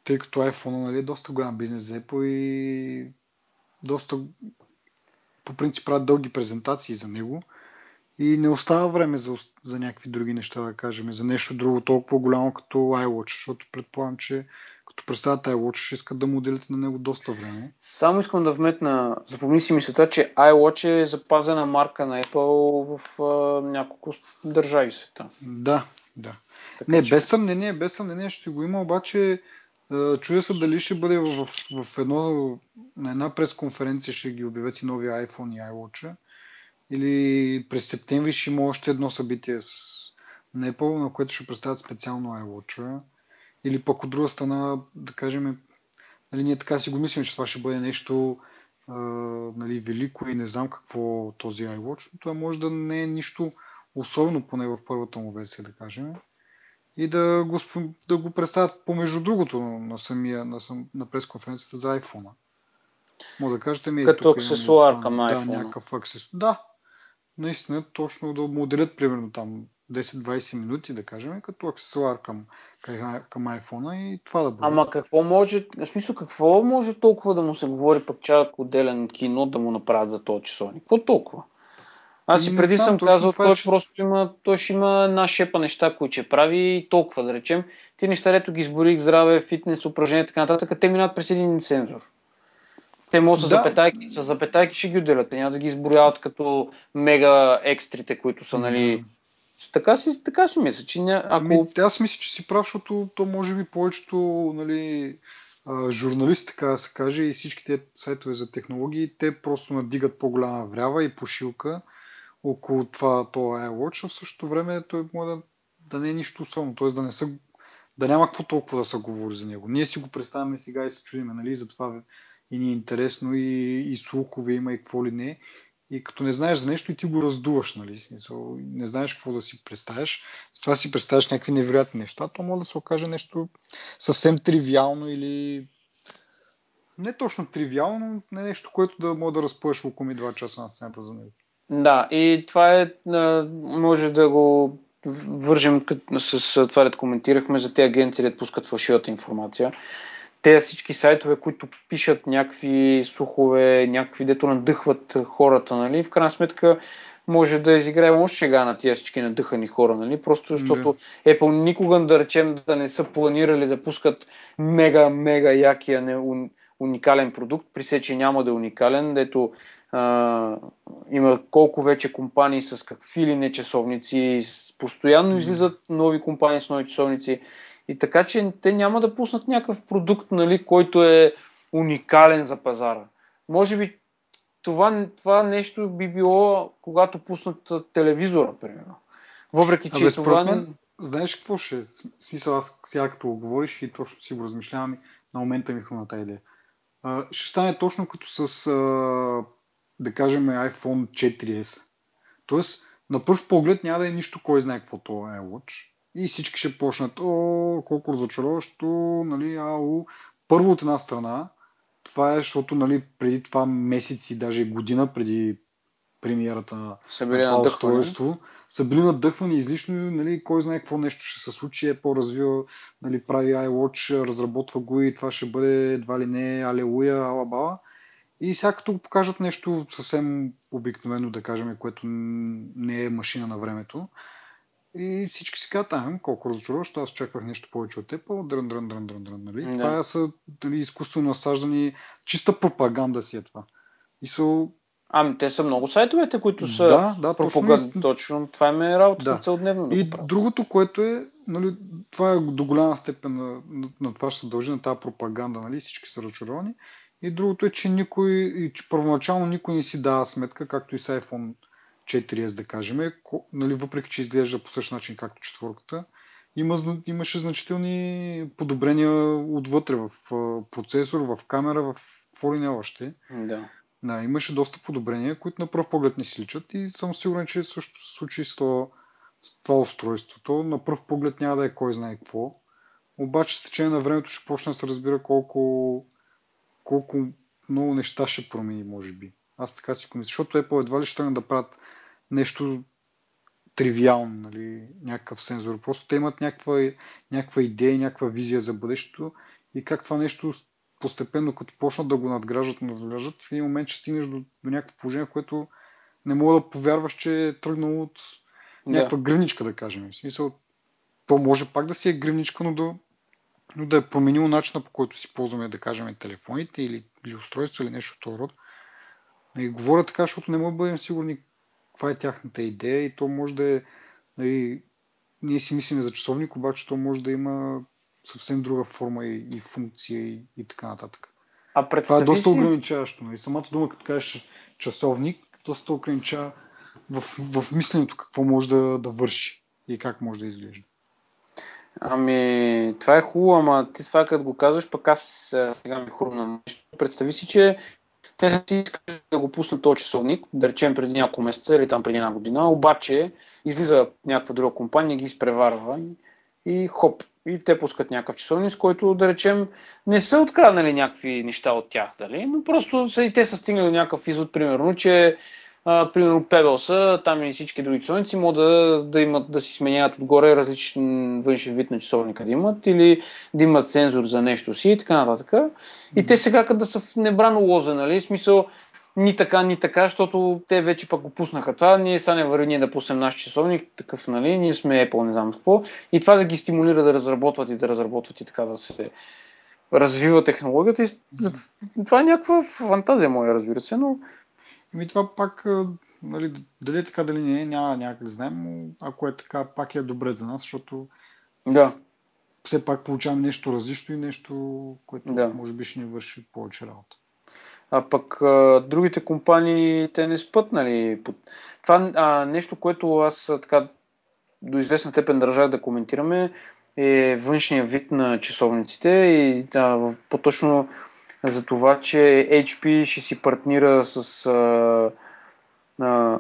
Speaker 1: тъй като iPhone нали, е доста голям бизнес за Apple и доста по принцип правят дълги презентации за него и не остава време за, за някакви други неща, да кажем, за нещо друго толкова голямо като iWatch, защото предполагам, че като представят iWatch ще искат да моделите на него доста време.
Speaker 2: Само искам да вметна, запомни си мисълта, че iWatch е запазена марка на Apple в а, няколко държави света.
Speaker 1: Да, да. Така, не, че... без съмнение, без съмнение ще го има, обаче чудя се дали ще бъде в, в, в едно, на една пресконференция ще ги обявят и нови iPhone и iWatch или през септември ще има още едно събитие с Apple, на което ще представят специално iWatch. Или пък от друга страна, да кажем, нали, ние така си го мислим, че това ще бъде нещо а, нали, велико и не знам какво този iWatch, но това може да не е нищо особено, поне в първата му версия, да кажем. И да го, да го представят помежду другото на самия, на, сам, на пресконференцията за iPhone. Мога да кажете ми.
Speaker 2: Като аксесуар към iPhone.
Speaker 1: Да, някакъв аксесуар. Да, наистина точно да му отделят примерно там 10-20 минути, да кажем, като аксесуар към, към iPhone и това да бъде.
Speaker 2: Ама какво може, в смисъл какво може толкова да му се говори пък чак отделен кино да му направят за този часовник? Какво толкова? Аз и преди съм казал, той че... просто има, той ще има една шепа неща, които ще прави и толкова, да речем. Ти неща, ето ги изборих, здраве, фитнес, упражнения и така нататък, те минат през един сензор. Те могат с да. запетайки, с запетайки ще ги отделят. Те няма да ги изброяват като мега екстрите, които са, нали... Така си, така си мисля, че ня...
Speaker 1: ако... Ми, аз мисля, че си прав, защото то може би повечето нали, журналисти, така да се каже, и всички тези сайтове за технологии, те просто надигат по-голяма врява и пошилка около това, това iWatch, а в същото време той може да, да не е нищо особено, т.е. да не са да няма какво толкова да се говори за него. Ние си го представяме сега и се чудиме, нали, затова и ни е интересно и, и слухове има и какво ли не. И като не знаеш за нещо и ти го раздуваш, нали? Не знаеш какво да си представяш. С това си представяш някакви невероятни неща, то може да се окаже нещо съвсем тривиално или не точно тривиално, но не нещо, което да може да разпъш около ми 2 часа на сцената за него.
Speaker 2: Да, и това е, може да го вържем с това, да коментирахме за тези агенции, да пускат фалшивата информация те всички сайтове, които пишат някакви слухове, някакви, дето надъхват хората, нали, в крайна сметка може да изиграе още шега на тия всички надъхани хора, нали? Просто защото yeah. Apple никога да речем да не са планирали да пускат мега, мега якия не, уникален продукт, при се, че няма да е уникален, дето а, има колко вече компании с какви ли не часовници, постоянно излизат нови компании с нови часовници и така, че те няма да пуснат някакъв продукт, нали, който е уникален за пазара. Може би това, това нещо би било, когато пуснат телевизора, примерно. Въпреки, че
Speaker 1: Абе, това... Мен, знаеш какво ще е? Смисъл, аз сега като го говориш и точно си го размишлявам и на момента ми хрумна тази идея. А, ще стане точно като с, а, да кажем, iPhone 4S. Тоест, на първ поглед няма да е нищо, кой знае какво това е Watch. И всички ще почнат, о, колко разочароващо, нали, ау. Първо от една страна, това е, защото нали, преди това месеци, даже година преди премиерата на това устройство, са били надъхвани излишно, нали, кой знае какво нещо ще се случи, е по-развива, нали, прави iWatch, разработва го и това ще бъде едва ли не алелуя, алабала. И сега като покажат нещо съвсем обикновено, да кажем, което не е машина на времето, и всички си казват, а, колко разочароващо, аз очаквах нещо повече от Apple, дрън, дрън, дрън, дрън, дрън, нали? Да. Това са нали, изкуствено насаждани, чиста пропаганда си е това. И са...
Speaker 2: Ами, те са много сайтовете, които са да, да, пропаганда. Точно, точно това им е работа да. целодневно.
Speaker 1: Да и другото, което е, нали, това е до голяма степен на, на, на това ще се дължи на тази пропаганда, нали? всички са разочаровани. И другото е, че никой, че първоначално никой не си дава сметка, както и с iPhone 4S, да кажем, нали, въпреки че изглежда по същия начин както четворката, има, имаше значителни подобрения отвътре в процесор, в камера, в какво ли не още.
Speaker 2: Да.
Speaker 1: Да, имаше доста подобрения, които на пръв поглед не си личат и съм сигурен, че също се случи с това, с това устройството. На пръв поглед няма да е кой знае какво. Обаче с течение на времето ще почне да се разбира колко, колко много неща ще промени, може би. Аз така си го мисля, защото Apple едва ли ще да правят нещо тривиално, нали, някакъв сензор. Просто те имат някаква, някаква идея, някаква визия за бъдещето и как това нещо постепенно, като почнат да го надграждат, надграждат, в един момент ще стигнеш до, до някакво положение, което не мога да повярваш, че е тръгнало от някаква да. гривничка, да кажем. В смисъл, то може пак да си е гривничка, но да, но да е променило начина по който си ползваме, да кажем, телефоните или, или устройства или нещо от този род. И говоря така, защото не мога да бъдем сигурни каква е тяхната идея и то може да е нали, ние си мислим за часовник, обаче то може да има съвсем друга форма и, и функция и, и така нататък. А Това е доста си... ограничаващо. И нали? самата дума, като кажеш часовник, доста ограничава в, в мисленето какво може да, да върши и как може да изглежда.
Speaker 2: Ами, това е хубаво, ама ти това като го казваш, пък аз сега ми хрумна нещо. Представи си, че те си искали да го пуснат този часовник, да речем преди няколко месеца или там преди една година, обаче излиза някаква друга компания, ги изпреварва и, и хоп, и те пускат някакъв часовник, с който да речем не са откраднали някакви неща от тях, дали? но просто са и те са стигнали до някакъв извод, примерно, че а, примерно Pebbles, там и всички други часовници могат да, да, имат, да си сменяват отгоре различен външен вид на часовника да имат или да имат сензор за нещо си и така нататък. И те сега като да са в небрано лоза, нали? смисъл, ни така, ни така, защото те вече пък го пуснаха това. Ние сега не върви ние да пуснем наш часовник, такъв, нали? Ние сме Apple, не знам какво. И това да ги стимулира да разработват и да разработват и така да се развива технологията. И това е някаква фантазия моя, разбира се, но
Speaker 1: Ами това пак, нали, дали е така, дали не е, няма някак знаем, но ако е така, пак е добре за нас, защото
Speaker 2: да.
Speaker 1: все пак получаваме нещо различно и нещо, което да. може би ще ни върши повече работа.
Speaker 2: А пък а, другите компании, те не спът, нали? Това а, нещо, което аз така до известна степен държах да коментираме, е външния вид на часовниците и да, по-точно за това, че HP ще си партнира с а, а,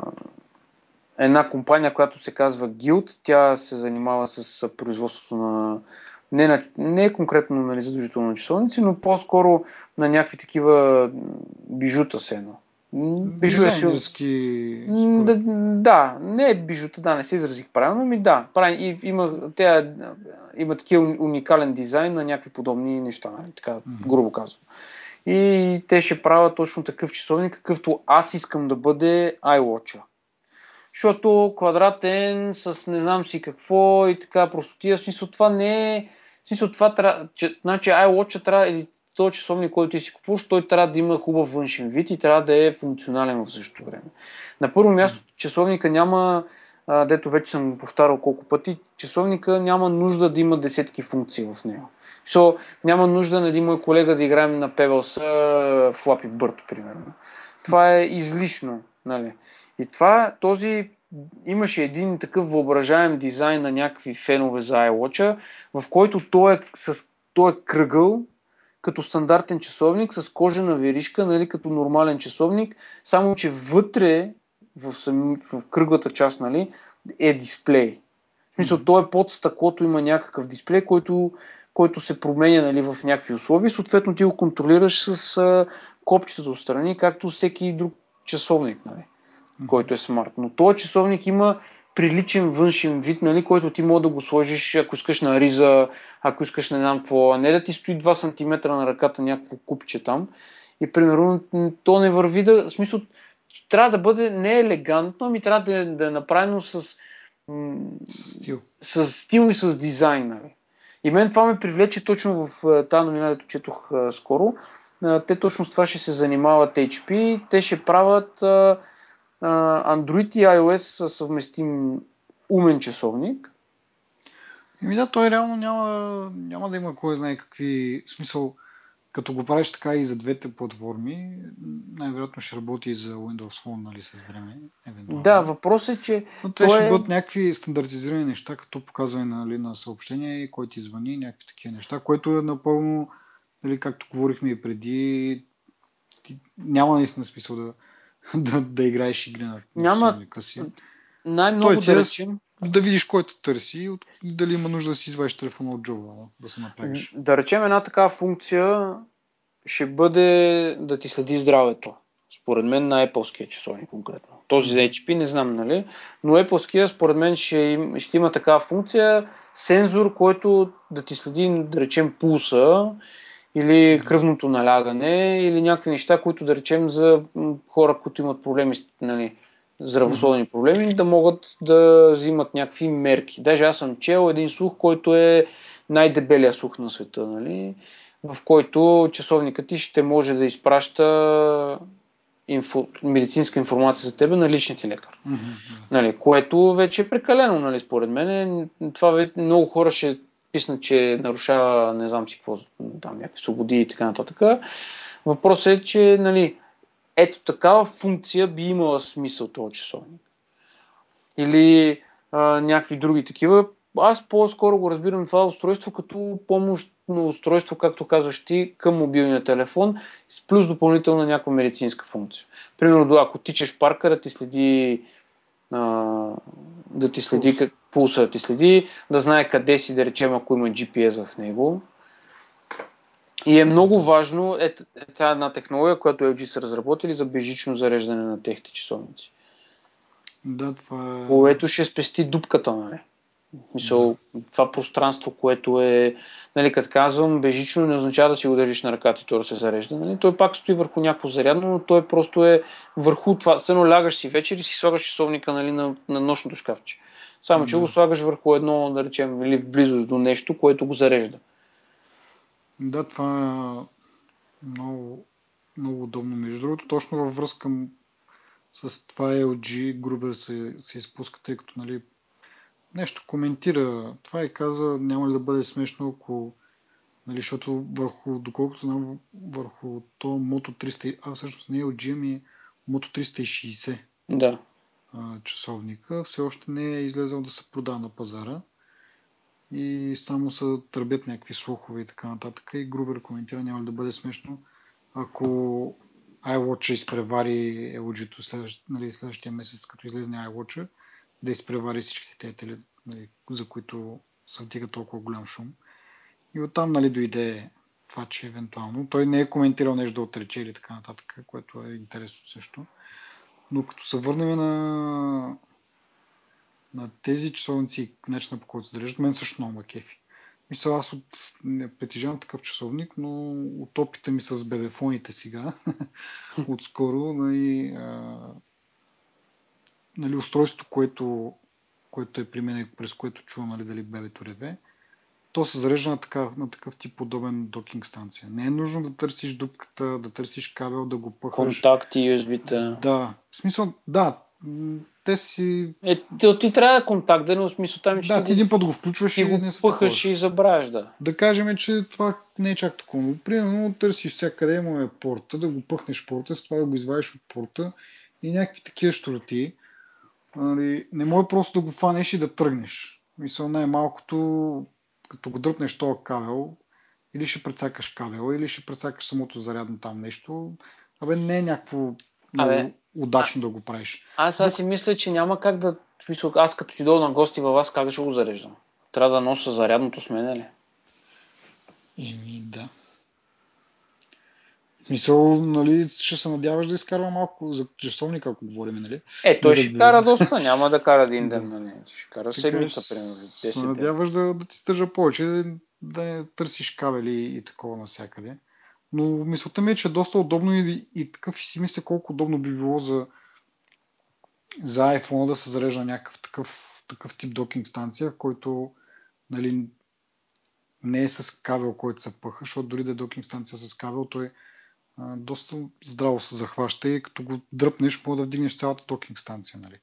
Speaker 2: една компания, която се казва Guild. Тя се занимава с производството на не, на, не е конкретно нали, задължително на часовници, но по-скоро на някакви такива бижута се едно.
Speaker 1: Бижу е сил...
Speaker 2: да, да, не е бижута, да, не се изразих правилно, ми да, прави, и, има, тя, има такива уникален дизайн на някакви подобни неща, нали, така, mm-hmm. грубо казвам. И те ще правят точно такъв часовник, какъвто аз искам да бъде iWatch. Защото квадратен с не знам си какво и така простотия, в смисъл това не е... В смисъл това трябва... Значи iWatch трябва, или този часовник, който ти си купуваш, той трябва да има хубав външен вид и трябва да е функционален в същото време. На първо място, часовника няма, дето вече съм повтарял колко пъти, часовника няма нужда да има десетки функции в него. So, няма нужда на един мой колега да играем на Pebbles Flappy Bird, примерно. Това е излишно. Нали? И това, този имаше един такъв въображаем дизайн на някакви фенове за iWatch, в който той е, с, той е кръгъл, като стандартен часовник, с кожена веришка, нали, като нормален часовник, само че вътре, в, сами, в кръглата част, нали, е дисплей. В смисъл, той е под стъклото, има някакъв дисплей, който който се променя нали, в някакви условия. Съответно ти го контролираш с а, копчетата отстрани, както всеки друг часовник, нали, който е смарт. Но този часовник има приличен външен вид, нали, който ти може да го сложиш, ако искаш на риза, ако искаш не знам какво, не да ти стои 2 см на ръката някакво купче там. И примерно то не върви да, в смисъл, трябва да бъде не елегантно, ами трябва да, да е направено с,
Speaker 1: с стил.
Speaker 2: с стил и с дизайн. Нали. И мен това ме привлече точно в тази новина, като четох скоро. Те точно с това ще се занимават HP. Те ще правят Android и iOS съвместим умен часовник.
Speaker 1: Еми да, той реално няма, няма да има кой знае какви смисъл като го правиш така и за двете платформи, най-вероятно ще работи и за Windows Phone, нали, с време.
Speaker 2: Евентуално. Да, въпросът е, че.
Speaker 1: Но те ще е... бъдат някакви стандартизирани неща, като показване нали, на съобщения и кой ти звъни, някакви такива неща, което е напълно, нали, както говорихме и преди, ти, няма наистина смисъл да, [LAUGHS] да, да играеш игри на
Speaker 2: няма... си. Най-много да речем,
Speaker 1: да видиш кой те търси и дали има нужда да си извадиш телефона от джоба, да се
Speaker 2: Да речем една такава функция ще бъде да ти следи здравето. Според мен на Apple часовник конкретно. Този за HP не знам, нали? Но Apple според мен ще, им, ще има такава функция, сензор, който да ти следи, да речем, пулса или кръвното налягане или някакви неща, които да речем за хора, които имат проблеми, нали, здравословни проблеми, да могат да взимат някакви мерки. Даже аз съм чел един слух, който е най-дебелия слух на света, нали? в който часовникът ти ще може да изпраща инфо, медицинска информация за тебе на личния ти лекар. Mm-hmm. Нали, което вече е прекалено, нали, според мен. Това много хора ще писнат, че нарушава, не знам си какво, там някакви свободи и така нататък. Въпросът е, че нали, ето такава функция би имала смисъл този часовник. Или а, някакви други такива. Аз по-скоро го разбирам това устройство като помощно устройство, както казваш ти, към мобилния телефон, с плюс допълнителна някаква медицинска функция. Примерно, ако тичаш в парка, да ти следи а, да ти следи как, пулса да ти следи, да знае къде си, да речем, ако има GPS в него. И е много важно, е, е тази една технология, която LG са разработили за бежично зареждане на техните часовници.
Speaker 1: Да, това
Speaker 2: е... Което ще спести дупката, нали? Мисъл, да. това пространство, което е, нали, като казвам, бежично не означава да си го държиш на ръката и то да се зарежда. Нали? Той пак стои върху някакво зарядно, но той просто е върху това. Съно лягаш си вечер и си слагаш часовника нали, на, на нощното шкафче. Само, че да. го слагаш върху едно, да речем, или в близост до нещо, което го зарежда.
Speaker 1: Да, това е много, много удобно. Между другото, точно във връзка с това LG Грубер се, се изпуска, тъй като нали, нещо коментира това и каза, няма ли да бъде смешно, ако Нали, защото върху, доколкото знам, върху то Moto 300, а всъщност не LG, ами Moto 360
Speaker 2: да.
Speaker 1: а, часовника, все още не е излезъл да се продава на пазара и само са търбят някакви слухове и така нататък. И Грубер коментира, няма ли да бъде смешно, ако iWatch изпревари LG-то следващ, нали, следващия месец, като излезне iWatch, да изпревари всичките тези тели, нали, за които се вдига толкова голям шум. И оттам нали, дойде това, че евентуално. Той не е коментирал нещо да отрече или така нататък, което е интересно също. Но като се върнем на, на тези часовници, начина по който се зареждат, мен също много ме кефи. Мисля, аз от, не притежавам такъв часовник, но от опита ми с бебефоните сега, [LAUGHS] отскоро, нали, а, нали, устройството, което, което е при мен, през което чувам нали, дали бебето реве, то се зарежда на, така, на такъв тип подобен докинг станция. Не е нужно да търсиш дупката, да търсиш кабел, да го пъхаш.
Speaker 2: Контакти, USB-та.
Speaker 1: Да. В смисъл, да, те си...
Speaker 2: Е, ти, ти трябва контакт, да, но в смисъл там,
Speaker 1: че Да, ти един път го включваш
Speaker 2: и го не пъхаш и забравяш, да.
Speaker 1: Да кажем, че това не е чак такова. Примерно търсиш всякъде имаме порта, да го пъхнеш порта, с това да го извадиш от порта и някакви такива штороти. Нали, не може просто да го фанеш и да тръгнеш. Мисъл, най-малкото, като го дръпнеш този кабел, или ще прецакаш кабела, или ще прецакаш самото зарядно там нещо. Абе, не е някакво Абе, удачно а, да го правиш.
Speaker 2: Аз аз си мисля, че няма как да... Аз като ти дойда на гости във вас, как ще го зареждам? Трябва да нося зарядното с мен, ли?
Speaker 1: Еми, да. Мисъл, нали, ще се надяваш да изкарва малко за часовник, ако говорим, нали?
Speaker 2: Е, той ще кара доста, [LAUGHS] няма да кара един ден, нали? Ще кара седмица, примерно.
Speaker 1: Се надяваш да, да ти стържа повече, да, да не търсиш кабели и такова навсякъде. Но мисълта ми е, че е доста удобно и, и такъв и си мисля колко удобно би било за, за iPhone да се зарежда някакъв такъв, такъв тип докинг станция, който нали, не е с кабел, който се пъха, защото дори да е докинг станция с кабел, той а, доста здраво се захваща и като го дръпнеш, може да вдигнеш цялата докинг станция. Нали.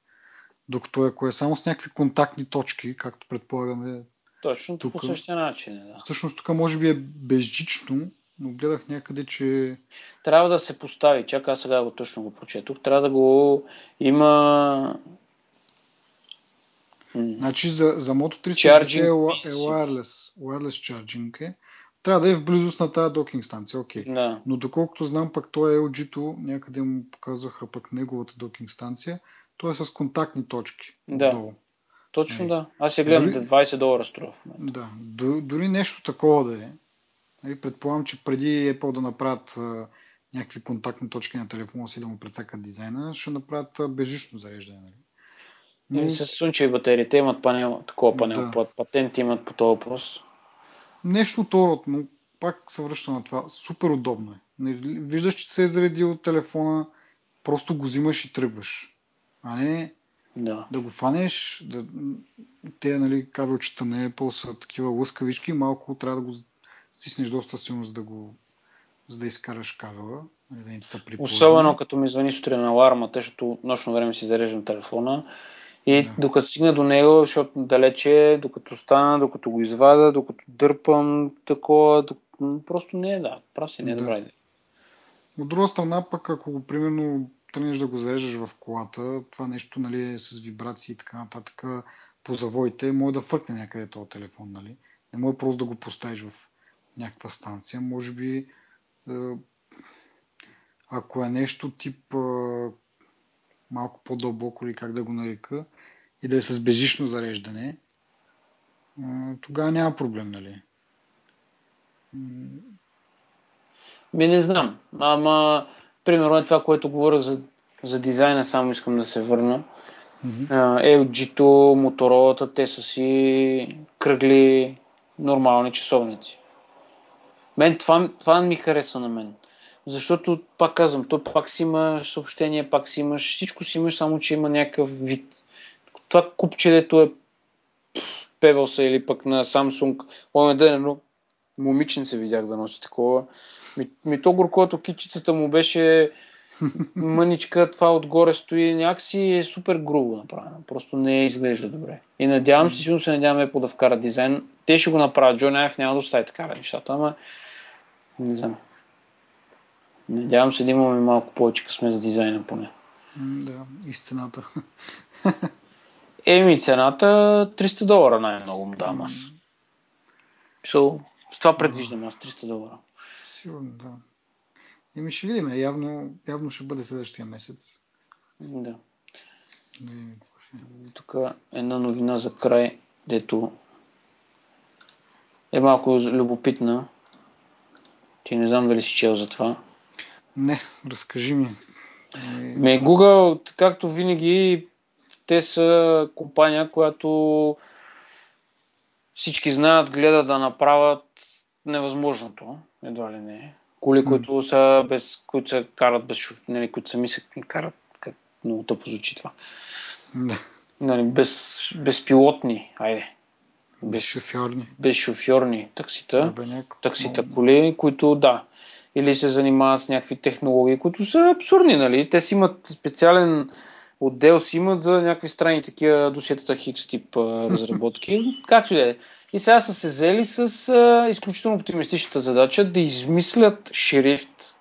Speaker 1: Докато ако е само с някакви контактни точки, както предполагаме.
Speaker 2: Точно тук, по същия начин. Да.
Speaker 1: Всъщност тук може би е безжично, но гледах някъде, че...
Speaker 2: Трябва да се постави, чакай аз сега го точно го прочетох, трябва да го има...
Speaker 1: Значи за, за Moto 360 е, е wireless, wireless charging е. Трябва да е в близост на тази докинг станция, окей.
Speaker 2: Okay. Да.
Speaker 1: Но доколкото знам, пък той е LG-то, някъде му показваха пък неговата докинг станция, той е с контактни точки.
Speaker 2: Да. Отдолу. Точно е. да. Аз я гледам, дори, 20 долара струва.
Speaker 1: Да. Дори нещо такова да е, Нали, предполагам, че преди Apple да направят някакви контактни точки на телефона си да му прецакат дизайна, ще направят безжично зареждане. Нали?
Speaker 2: Но... Или с слънчеви батерии. Те имат панел, такова панел. Да. Патент имат по този въпрос.
Speaker 1: Нещо от род, но пак се връща на това. Супер удобно е. Виждаш, че се е заредил телефона, просто го взимаш и тръгваш. А не
Speaker 2: да,
Speaker 1: да го фанеш, да, те нали, кабелчета на Apple са такива лъскавички, малко трябва да го стиснеш доста силно, за да го за да изкараш кабела. Нали, да
Speaker 2: Особено като ми звъни сутрин на алармата, защото нощно време си зареждам телефона и да. докато стигна до него, защото далече, докато стана, докато го извада, докато дърпам такова, докато... просто не е, да, просто не е да. добра идея.
Speaker 1: От друга страна, пък ако го, примерно, тръгнеш да го зареждаш в колата, това нещо нали, с вибрации и така нататък по завоите, може да фъркне някъде този телефон. Нали? Не може просто да го поставиш в някаква станция. Може би, е, ако е нещо тип е, малко по-дълбоко или как да го нарека, и да е с безжично зареждане, тогава няма проблем, нали?
Speaker 2: Ми не знам. Ама, примерно е това, което говорих за, за дизайна, само искам да се върна. Mm-hmm. LG-то, Motorola, те са си кръгли нормални часовници. Мен това, това ми харесва на мен. Защото, пак казвам, то пак си имаш съобщение, пак си имаш, всичко си имаш, само че има някакъв вид това купче, дето е Pebbles или пък на Samsung, оня ден едно момиченце видях да носи такова. Ми, ми то горкото кичицата му беше [LAUGHS] мъничка, това отгоре стои някакси е супер грубо направено. Просто не изглежда добре. И надявам се, сигурно се надявам Apple да вкара дизайн. Те ще го направят. Джон Айв няма да остави така нещата, ама не знам. Надявам се да имаме малко повече късмет с дизайна поне.
Speaker 1: Да, и с цената. [LAUGHS]
Speaker 2: Еми цената 300 долара най-много му давам аз. So, с това предвиждам аз 300 долара.
Speaker 1: Сигурно, да. Еми ще видим. Явно, явно ще бъде следващия месец.
Speaker 2: Да. Тук една новина за край, дето е малко любопитна. Ти не знам дали си чел за това.
Speaker 1: Не, разкажи ми.
Speaker 2: Ме Google, както винаги, те са компания, която всички знаят, гледат да направят невъзможното, едва ли не. Коли, mm. които са без, които се карат без нали, които сами се карат, как много тъпо звучи това.
Speaker 1: Да.
Speaker 2: Нали, без, безпилотни, айде.
Speaker 1: Без, шофьорни.
Speaker 2: Без шофьорни таксита. таксита коли, които да. Или се занимават с някакви технологии, които са абсурдни, нали? Те си имат специален отдел си имат за някакви странни такива досетата хикс тип [LAUGHS] разработки. Както и да е. И сега са се взели с а, изключително оптимистичната задача да измислят шрифт,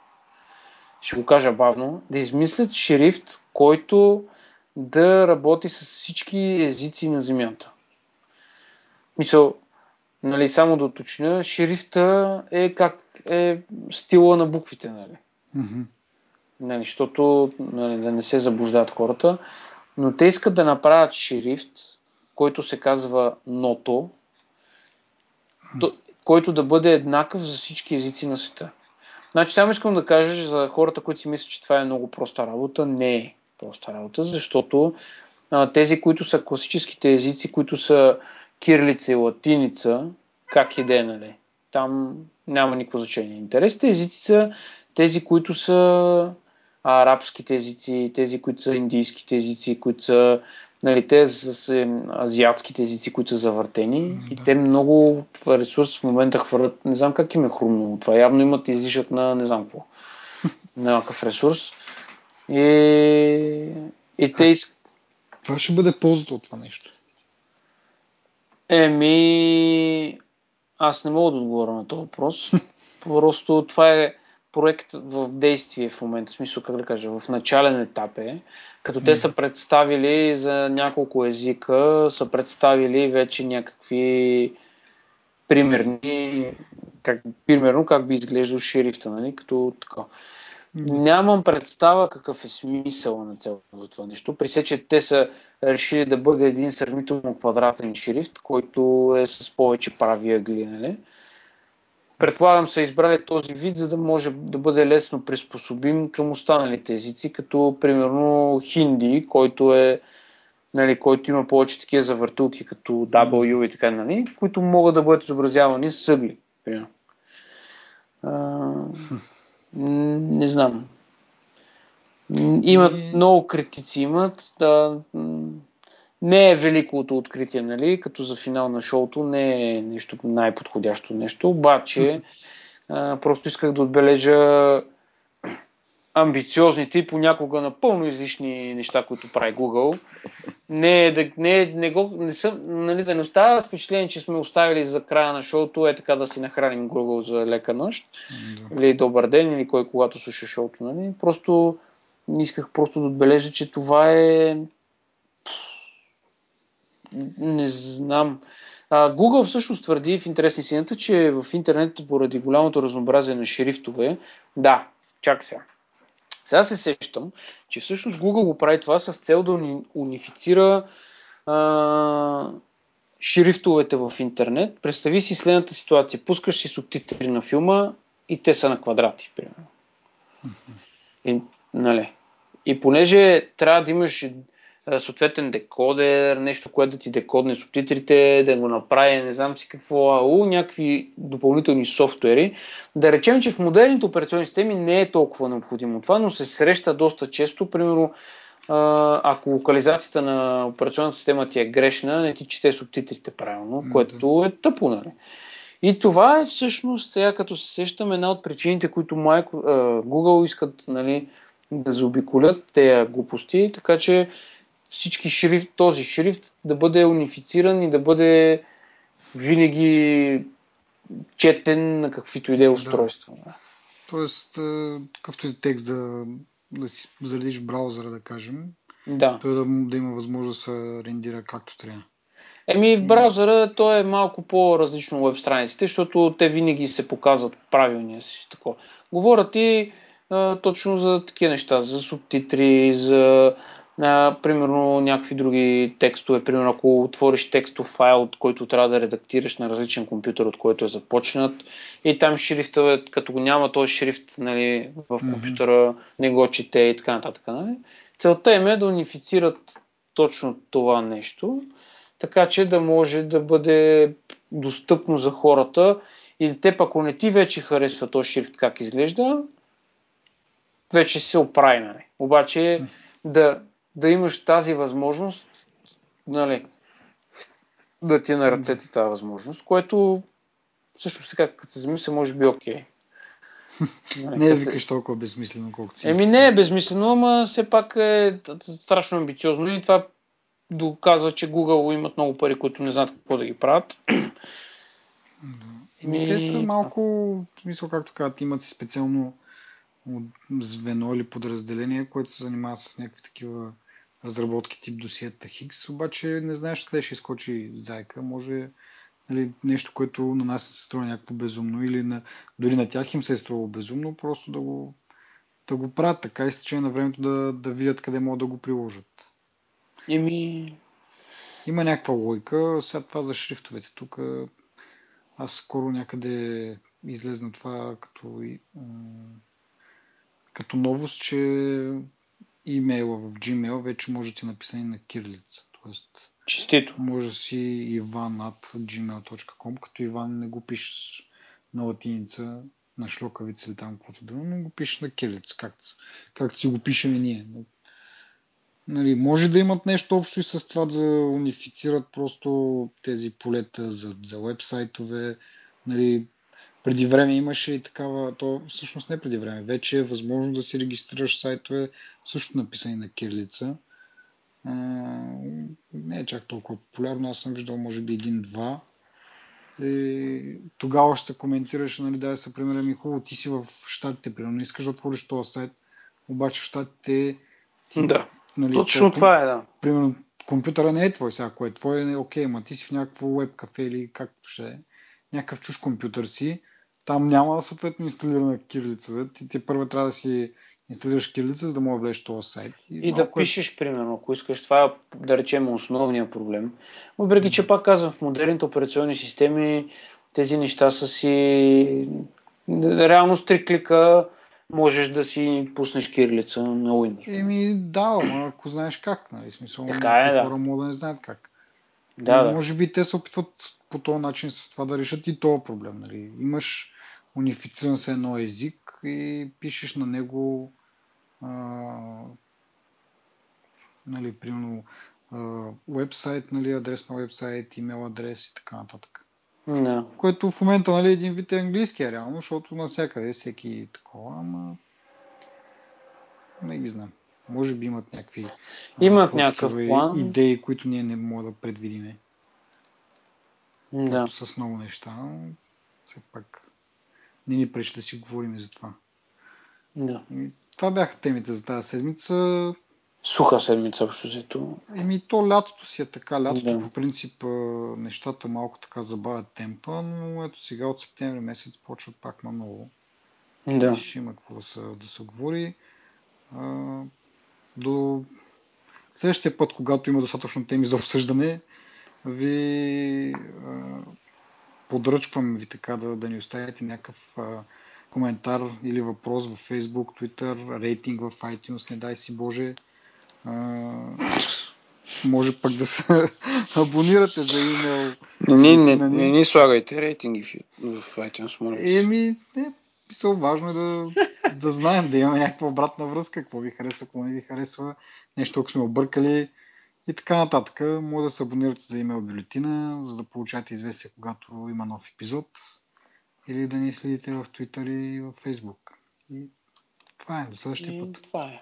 Speaker 2: ще го кажа бавно, да измислят шрифт, който да работи с всички езици на Земята. Мисъл, нали, само да уточня, шрифта е как е стила на буквите, нали?
Speaker 1: Mm-hmm
Speaker 2: нали, защото нали, да не се заблуждават хората, но те искат да направят шрифт, който се казва ното, който да бъде еднакъв за всички езици на света. Значи, само искам да кажа за хората, които си мислят, че това е много проста работа, не е проста работа, защото а, тези, които са класическите езици, които са кирлица и латиница, как иде, нали? Там няма никакво значение. Интересните езици са тези, които са арабските езици, тези, които са индийските езици, които са нали, те с азиатските езици, които са завъртени да. и те много ресурс в момента хвърлят. Не знам как им е хрумно това. Явно имат излишък на не знам какво. [LAUGHS] на някакъв ресурс. И, и те иск...
Speaker 1: Това ще бъде ползата от това нещо.
Speaker 2: Еми, аз не мога да отговоря на този въпрос. [LAUGHS] Просто това е проект в действие в момента, в смисъл, как да кажа, в начален етап е, като те са представили за няколко езика, са представили вече някакви примерни, как, примерно как би изглеждал шрифта, нали, като така. Нямам представа какъв е смисъл на цялото това нещо. При се, че те са решили да бъде един сравнително квадратен шрифт, който е с повече прави ъгли, нали? Предполагам са избрали този вид, за да може да бъде лесно приспособим към останалите езици, като примерно хинди, който е нали, който има повече такива завъртулки, като W и така, нали, които могат да бъдат изобразявани с ъгли. А, не знам. Имат много критици имат. Да, не е великото откритие, нали? Като за финал на шоуто не е нещо най-подходящо нещо, обаче [LAUGHS] а, просто исках да отбележа амбициозните и понякога напълно излишни неща, които прави Google. Не, да, не, не, го, не съм, нали, да не остава впечатление, че сме оставили за края на шоуто, е така да си нахраним Google за лека нощ, да. или добър ден, или кой когато слуша шоуто. Нали? Просто исках просто да отбележа, че това е не знам. А, Google всъщност твърди в интересни сината, че в интернет поради голямото разнообразие на шрифтове, да, чак сега. Сега се сещам, че всъщност Google го прави това с цел да унифицира а, шрифтовете в интернет. Представи си следната ситуация. Пускаш си субтитри на филма и те са на квадрати, примерно. И, нали? и понеже трябва да имаш съответен декодер, нещо, което да ти декодне субтитрите, да го направи, не знам си какво, ау, някакви допълнителни софтуери. Да речем, че в модерните операционни системи не е толкова необходимо това, но се среща доста често, примерно, ако локализацията на операционната система ти е грешна, не ти чете субтитрите правилно, mm-hmm. което е тъпо, нали? И това е всъщност, сега като се сещам, една от причините, които Micro, Google искат нали, да заобиколят тези глупости, така че всички шрифт, този шрифт да бъде унифициран и да бъде винаги четен на каквито и да е устройства. Да.
Speaker 1: Тоест, какъвто и текст да, да си заредиш в браузъра, да кажем,
Speaker 2: да.
Speaker 1: той да, да има възможност да се рендира както трябва.
Speaker 2: Еми в браузъра то е малко по-различно веб страниците, защото те винаги се показват правилния си. Тако. Говорят ти а, точно за такива неща, за субтитри, за а, примерно някакви други текстове. Примерно ако отвориш текстов файл, от който трябва да редактираш на различен компютър, от който е започнат и там шрифта, като го няма този шрифт нали, в компютъра, не го чете и така нататък. Нали? Целта им е да унифицират точно това нещо, така че да може да бъде достъпно за хората и те, ако не ти вече харесва този шрифт как изглежда, вече се оправи. Нали? Обаче да да имаш тази възможност, нали, да ти е на ръцете тази възможност, което също сега, като се замисля, може би окей. Okay.
Speaker 1: Нали, не е викаш толкова безмислено, колкото си.
Speaker 2: Еми не е безмислено, ама все пак е страшно амбициозно и това доказва, че Google имат много пари, които не знаят какво да ги правят.
Speaker 1: Еми, те са малко, смисъл, както казват, имат си специално звено или подразделение, което се занимава с някакви такива разработки тип досиета Хикс, обаче не знаеш къде ще изкочи зайка. Може нали, нещо, което на нас се струва някакво безумно или на, дори на тях им се е струвало безумно, просто да го, да го правят така и с на времето да, да видят къде могат да го приложат.
Speaker 2: Еми...
Speaker 1: Има някаква логика. Сега това за шрифтовете. Тук аз скоро някъде излезна това като, като новост, че имейла в Gmail вече може да ти написани на кирилица. Тоест,
Speaker 2: Честито.
Speaker 1: Може да си Иван от gmail.com, като Иван не го пишеш на латиница, на шлокавица или там, каквото било, но го пишеш на кирилица, както, както си го пишем и ние. Нали, може да имат нещо общо и с това да унифицират просто тези полета за, за вебсайтове, нали, преди време имаше и такава, то всъщност не преди време, вече е възможно да си регистрираш сайтове също написани на кирилица. А, не е чак толкова популярно, аз съм виждал може би един-два. И тогава ще се коментираш, нали, да се примерно ми хубаво, ти си в щатите, примерно, искаш да отвориш този сайт, обаче в щатите
Speaker 2: ти, да. Нали, Точно това, това е, да.
Speaker 1: Примерно, компютъра не е твой сега, ако е твой, е окей, ма ти си в някакво веб кафе или както ще е, някакъв чуж компютър си, там няма съответно инсталирана кирилица. Ти, ти първо трябва да си инсталираш кирилица, за да мога да влезеш този сайт.
Speaker 2: И, и да е... пишеш, примерно, ако искаш. Това е, да речем, основния проблем. Въпреки, че пак казвам, в модерните операционни системи тези неща са си реално с три клика можеш да си пуснеш кирилица на Windows.
Speaker 1: Еми да, ако знаеш как, нали? Смисъл,
Speaker 2: така е, да.
Speaker 1: хора могат да не знаят как.
Speaker 2: Да, да.
Speaker 1: Може би те се опитват по този начин с това да решат и този проблем. Нали? Имаш унифициран се едно език и пишеш на него а, нали, примерно вебсайт, нали, адрес на вебсайт, имейл адрес и така нататък.
Speaker 2: Да.
Speaker 1: Което в момента нали, един вид е английския реално, защото навсякъде всеки е такова, ама не ги знам. Може би имат някакви
Speaker 2: имат някакъв план.
Speaker 1: идеи, които ние не можем да предвидиме.
Speaker 2: Да.
Speaker 1: С много неща, но все пак не ни пречи да си говорим за това.
Speaker 2: Да.
Speaker 1: И това бяха темите за тази седмица.
Speaker 2: Суха седмица, общо взето.
Speaker 1: Еми, то лятото си е така. Лятото да. по принцип нещата малко така забавят темпа, но ето сега от септември месец почват пак на ново.
Speaker 2: Да.
Speaker 1: Ще има какво да се, да се говори. А, до следващия път, когато има достатъчно теми за обсъждане, ви а, подръчвам ви така да, да ни оставите някакъв а, коментар или въпрос в Facebook, Twitter, рейтинг в iTunes, не дай си Боже. А, може пък да се [LAUGHS] абонирате за имейл.
Speaker 2: Не, не, не, не ни слагайте рейтинги в, в iTunes, моля.
Speaker 1: Еми, не, мисъл, важно е да, да знаем, да имаме някаква обратна връзка, какво ви харесва, какво не ви харесва, нещо, ако сме объркали и така нататък. Може да се абонирате за имейл бюлетина, за да получавате известие, когато има нов епизод или да ни следите в Twitter и в Facebook. И това е. До следващия път.
Speaker 2: Това е.